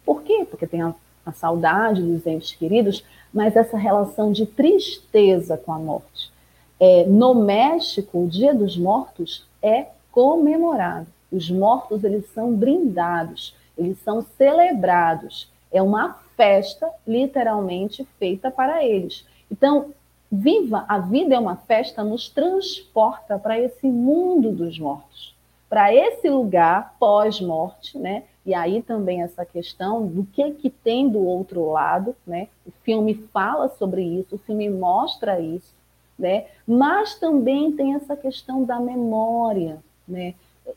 Por quê? Porque tem a, a saudade dos entes queridos, mas essa relação de tristeza com a morte. É, no México, o Dia dos Mortos é comemorado. Os mortos eles são brindados, eles são celebrados. É uma festa, literalmente, feita para eles. Então, viva a vida é uma festa nos transporta para esse mundo dos mortos, para esse lugar pós-morte, né? E aí também essa questão do que que tem do outro lado, né? O filme fala sobre isso, o filme mostra isso, né? Mas também tem essa questão da memória, né?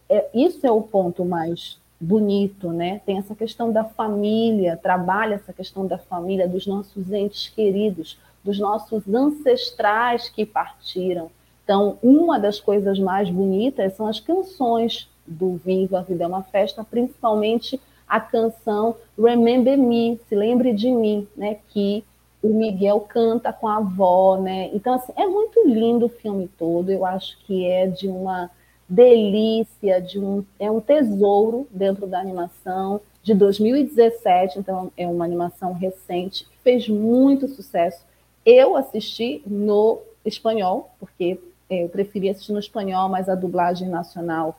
É, isso é o ponto mais bonito, né? Tem essa questão da família, trabalha essa questão da família, dos nossos entes queridos, dos nossos ancestrais que partiram. Então, uma das coisas mais bonitas são as canções do Viva a Vida é uma Festa, principalmente a canção Remember Me, se lembre de mim, né, que o Miguel canta com a avó, né? Então assim, é muito lindo o filme todo, eu acho que é de uma delícia, de um é um tesouro dentro da animação de 2017, então é uma animação recente fez muito sucesso. Eu assisti no espanhol, porque eu preferi assistir no espanhol, mas a dublagem nacional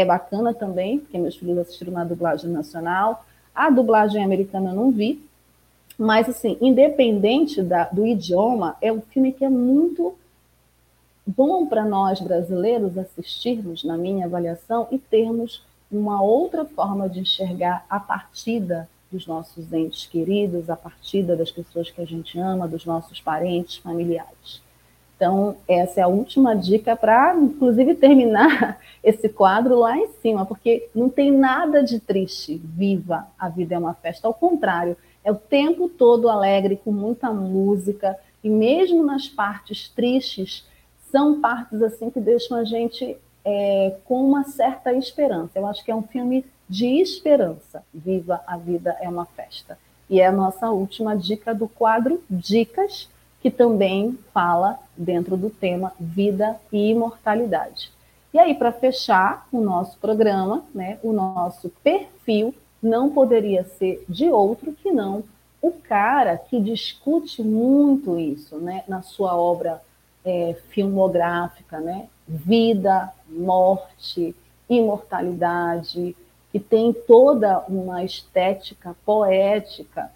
é bacana também, porque meus filhos assistiram na dublagem nacional. A dublagem americana eu não vi, mas assim, independente da, do idioma, é um filme que é muito bom para nós brasileiros assistirmos, na minha avaliação, e termos uma outra forma de enxergar a partida dos nossos entes queridos, a partida das pessoas que a gente ama, dos nossos parentes, familiares. Então, essa é a última dica para, inclusive, terminar esse quadro lá em cima, porque não tem nada de triste. Viva, a vida é uma festa. Ao contrário, é o tempo todo alegre, com muita música, e mesmo nas partes tristes, são partes assim que deixam a gente é, com uma certa esperança. Eu acho que é um filme de esperança. Viva, a vida é uma festa. E é a nossa última dica do quadro Dicas que também fala dentro do tema vida e imortalidade. E aí, para fechar o nosso programa, né, o nosso perfil não poderia ser de outro que não o cara que discute muito isso né, na sua obra é, filmográfica, né? vida, morte, imortalidade, que tem toda uma estética poética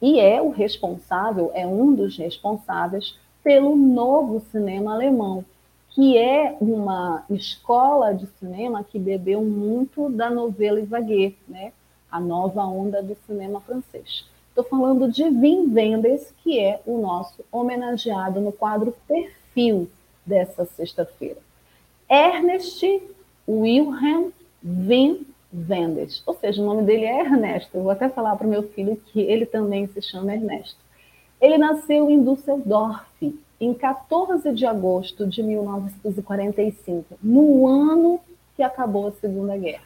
e é o responsável, é um dos responsáveis pelo novo cinema alemão, que é uma escola de cinema que bebeu muito da novela Ivaguer, né? a nova onda do cinema francês. Estou falando de Wim Wenders, que é o nosso homenageado no quadro Perfil dessa sexta-feira. Ernest Wilhelm Wim Wenders, ou seja, o nome dele é Ernesto. Eu vou até falar para o meu filho que ele também se chama Ernesto. Ele nasceu em Düsseldorf em 14 de agosto de 1945, no ano que acabou a Segunda Guerra.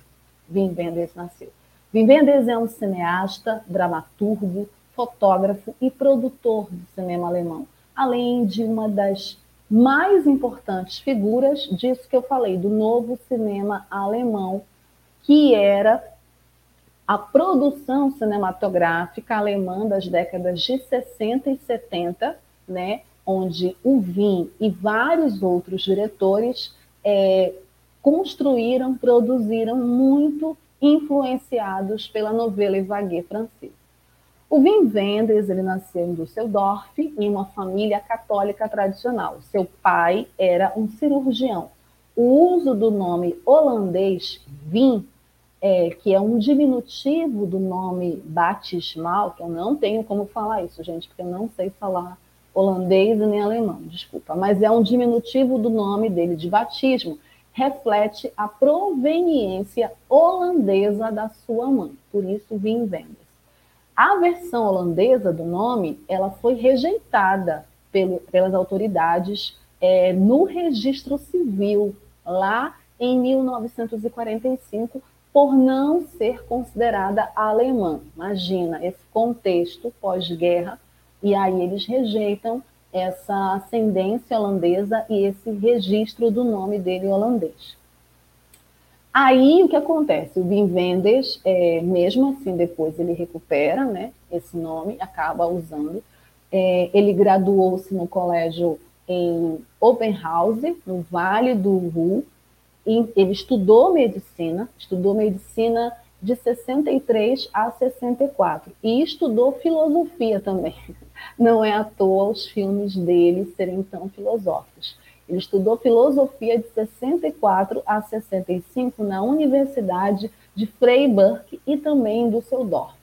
Wim Wenders nasceu. Wim Wenders é um cineasta, dramaturgo, fotógrafo e produtor do cinema alemão, além de uma das mais importantes figuras disso que eu falei, do novo cinema alemão, que era a produção cinematográfica alemã das décadas de 60 e 70, né, onde o Wim e vários outros diretores é, construíram, produziram muito influenciados pela novela vague francesa. O Wim Wenders ele nasceu em Düsseldorf, em uma família católica tradicional. Seu pai era um cirurgião. O uso do nome holandês Wim, é, que é um diminutivo do nome batismal, que eu não tenho como falar isso, gente, porque eu não sei falar holandês nem alemão, desculpa, mas é um diminutivo do nome dele de batismo. Reflete a proveniência holandesa da sua mãe, por isso Wim Wenders. A versão holandesa do nome, ela foi rejeitada pelo, pelas autoridades é, no registro civil lá em 1945 por não ser considerada alemã. Imagina esse contexto pós-guerra e aí eles rejeitam essa ascendência holandesa e esse registro do nome dele holandês. Aí o que acontece? O Wim Wenders, é, mesmo assim, depois ele recupera né, esse nome, acaba usando. É, ele graduou-se no colégio em Oppenhausen, no Vale do Ruhr. Ele estudou medicina, estudou medicina de 63 a 64 e estudou filosofia também. Não é à toa os filmes dele serem tão filosóficos. Ele estudou filosofia de 64 a 65 na Universidade de Freiburg e também em Düsseldorf.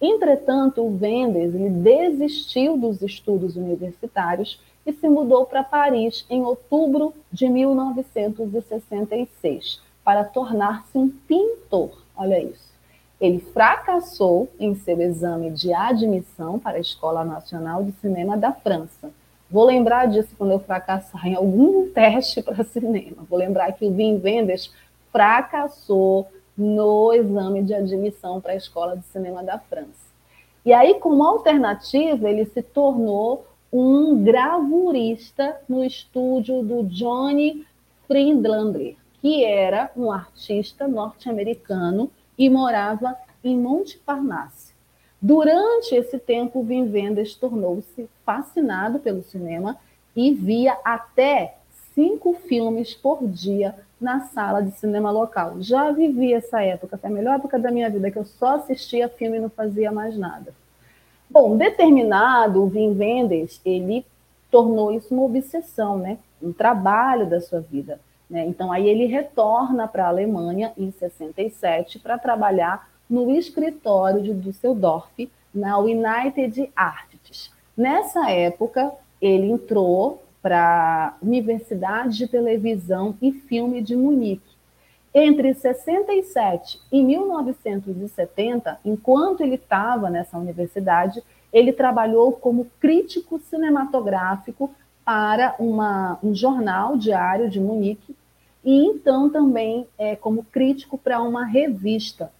Entretanto, o Wenders ele desistiu dos estudos universitários e se mudou para Paris em outubro de 1966 para tornar-se um pintor. Olha isso. Ele fracassou em seu exame de admissão para a Escola Nacional de Cinema da França. Vou lembrar disso quando eu fracassar em algum teste para cinema. Vou lembrar que o Wim Wenders fracassou no exame de admissão para a Escola de Cinema da França. E aí, como alternativa, ele se tornou um gravurista no estúdio do Johnny Friedlander, que era um artista norte-americano e morava em Montparnasse. Durante esse tempo, Wim Wenders tornou-se fascinado pelo cinema e via até cinco filmes por dia na sala de cinema local. Já vivi essa época, foi a melhor época da minha vida, que eu só assistia filme e não fazia mais nada. Bom, determinado, o Wim Wenders, ele tornou isso uma obsessão, né? um trabalho da sua vida. Né? Então, aí ele retorna para a Alemanha em 67 para trabalhar no escritório de Düsseldorf, na United Artists. Nessa época, ele entrou para a Universidade de Televisão e Filme de Munique. Entre 67 e 1970, enquanto ele estava nessa universidade, ele trabalhou como crítico cinematográfico para uma, um jornal diário de Munique e então também é, como crítico para uma revista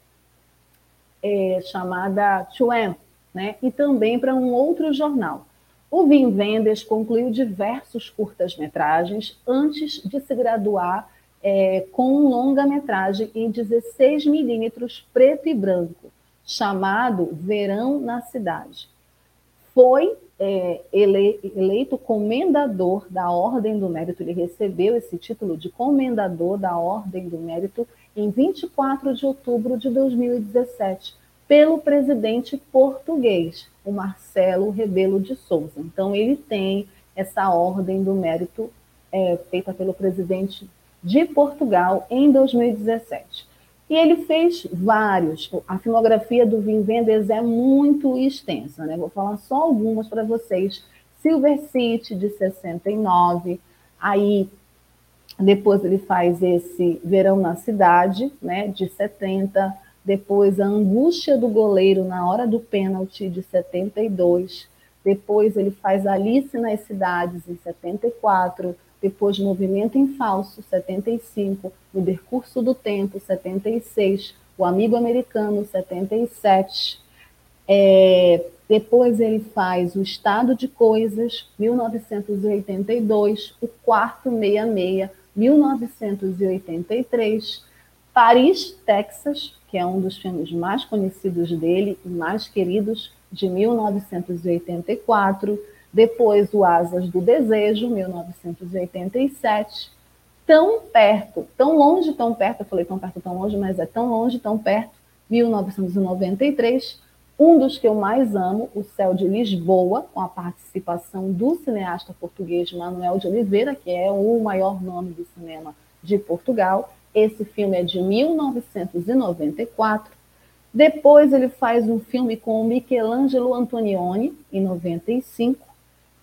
é, chamada Chuan, né? e também para um outro jornal. O Wim Wenders concluiu diversos curtas-metragens antes de se graduar é, com longa-metragem em 16 milímetros preto e branco, chamado Verão na Cidade. Foi é, ele, eleito comendador da Ordem do Mérito, ele recebeu esse título de comendador da Ordem do Mérito em 24 de outubro de 2017, pelo presidente português, o Marcelo Rebelo de Souza. Então, ele tem essa Ordem do Mérito é, feita pelo presidente de Portugal em 2017. E ele fez vários. A filmografia do Wim Wenders é muito extensa, né? Vou falar só algumas para vocês. Silver City, de 69. Aí, depois ele faz esse Verão na Cidade, né? De 70. Depois, A Angústia do Goleiro na Hora do Pênalti, de 72. Depois, ele faz Alice nas Cidades, em 74 depois Movimento em Falso, 75, No Decurso do Tempo, 76, O Amigo Americano, 77. É, depois ele faz O Estado de Coisas, 1982, O Quarto 66, 1983, Paris, Texas, que é um dos filmes mais conhecidos dele e mais queridos, de 1984, depois o Asas do Desejo, 1987. Tão perto, tão longe, tão perto, eu falei tão perto, tão longe, mas é tão longe, tão perto, 1993. Um dos que eu mais amo, O Céu de Lisboa, com a participação do cineasta português Manuel de Oliveira, que é o maior nome do cinema de Portugal. Esse filme é de 1994. Depois ele faz um filme com Michelangelo Antonioni, em 95.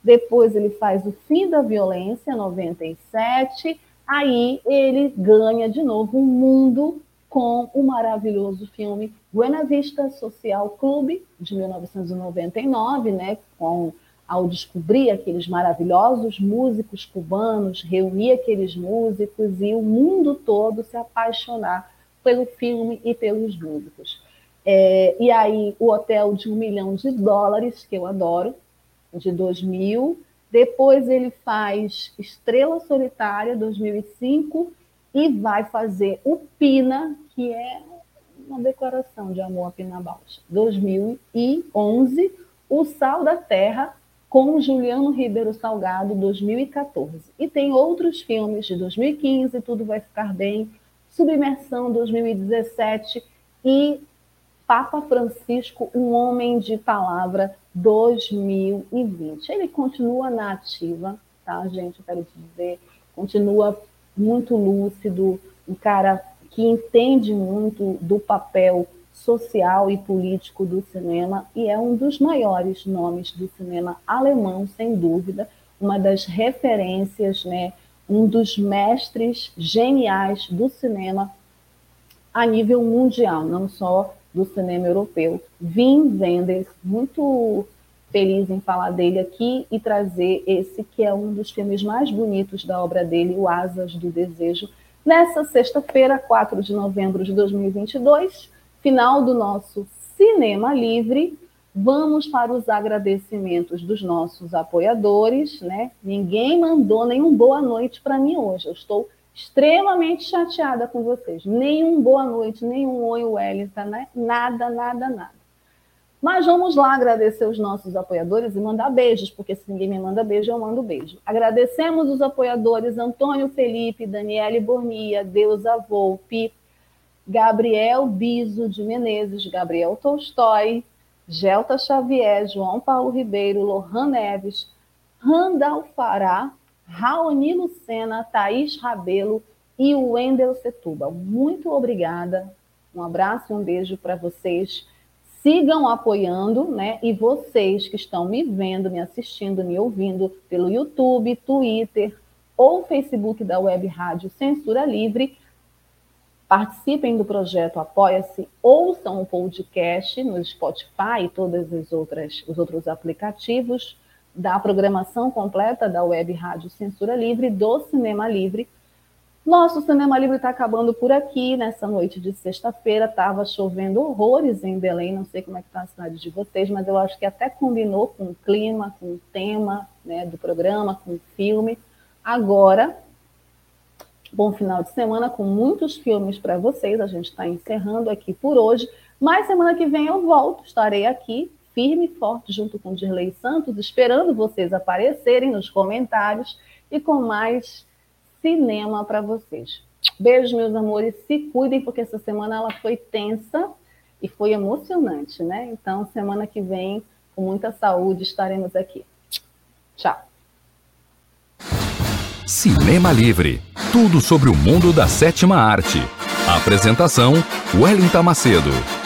Depois ele faz o fim da violência, 97. Aí ele ganha de novo um mundo com o maravilhoso filme Buena Vista Social Clube, de 1999, né, com, ao descobrir aqueles maravilhosos músicos cubanos, reunir aqueles músicos e o mundo todo se apaixonar pelo filme e pelos músicos. É, e aí, o Hotel de um Milhão de Dólares, que eu adoro, de 2000. Depois ele faz Estrela Solitária, 2005, e vai fazer o Pina, que é uma declaração de amor a Pina Bausch, 2011. O Sal da Terra, com Juliano Ribeiro Salgado, 2014. E tem outros filmes de 2015, Tudo Vai Ficar Bem, Submersão, 2017, e Papa Francisco, um homem de palavra, 2020. Ele continua na ativa, tá, gente? Eu quero te dizer, continua muito lúcido, um cara que entende muito do papel social e político do cinema e é um dos maiores nomes do cinema alemão, sem dúvida, uma das referências, né, um dos mestres geniais do cinema a nível mundial, não só do cinema europeu. Vim Wenders, muito feliz em falar dele aqui e trazer esse que é um dos filmes mais bonitos da obra dele, O Asas do Desejo, nessa sexta-feira, 4 de novembro de 2022, final do nosso Cinema Livre. Vamos para os agradecimentos dos nossos apoiadores, né? Ninguém mandou nenhum boa noite para mim hoje. Eu estou extremamente chateada com vocês. Nenhum boa noite, nenhum oi, Wellington, né? nada, nada, nada. Mas vamos lá agradecer os nossos apoiadores e mandar beijos, porque se ninguém me manda beijo, eu mando beijo. Agradecemos os apoiadores Antônio Felipe, Daniele Bornia, Deusa Volpe, Gabriel Biso de Menezes, Gabriel Tolstói, Gelta Xavier, João Paulo Ribeiro, Lohan Neves, Randall Fará, Raoni Lucena, Thaís Rabelo e o Wendel Setuba. Muito obrigada. Um abraço e um beijo para vocês. Sigam apoiando, né? E vocês que estão me vendo, me assistindo, me ouvindo pelo YouTube, Twitter ou Facebook da Web Rádio Censura Livre, participem do projeto Apoia-se, ouçam o podcast no Spotify e todos os outros aplicativos da programação completa da Web Rádio Censura Livre, do Cinema Livre. Nosso Cinema Livre está acabando por aqui, nessa noite de sexta-feira. Estava chovendo horrores em Belém, não sei como é que está a cidade de vocês, mas eu acho que até combinou com o clima, com o tema né, do programa, com o filme. Agora, bom final de semana com muitos filmes para vocês. A gente está encerrando aqui por hoje, mas semana que vem eu volto, estarei aqui firme e forte junto com Dirley Santos, esperando vocês aparecerem nos comentários e com mais cinema para vocês. Beijos, meus amores, se cuidem, porque essa semana ela foi tensa e foi emocionante, né? Então, semana que vem, com muita saúde, estaremos aqui. Tchau. Cinema Livre tudo sobre o mundo da sétima arte. Apresentação: Wellington Macedo.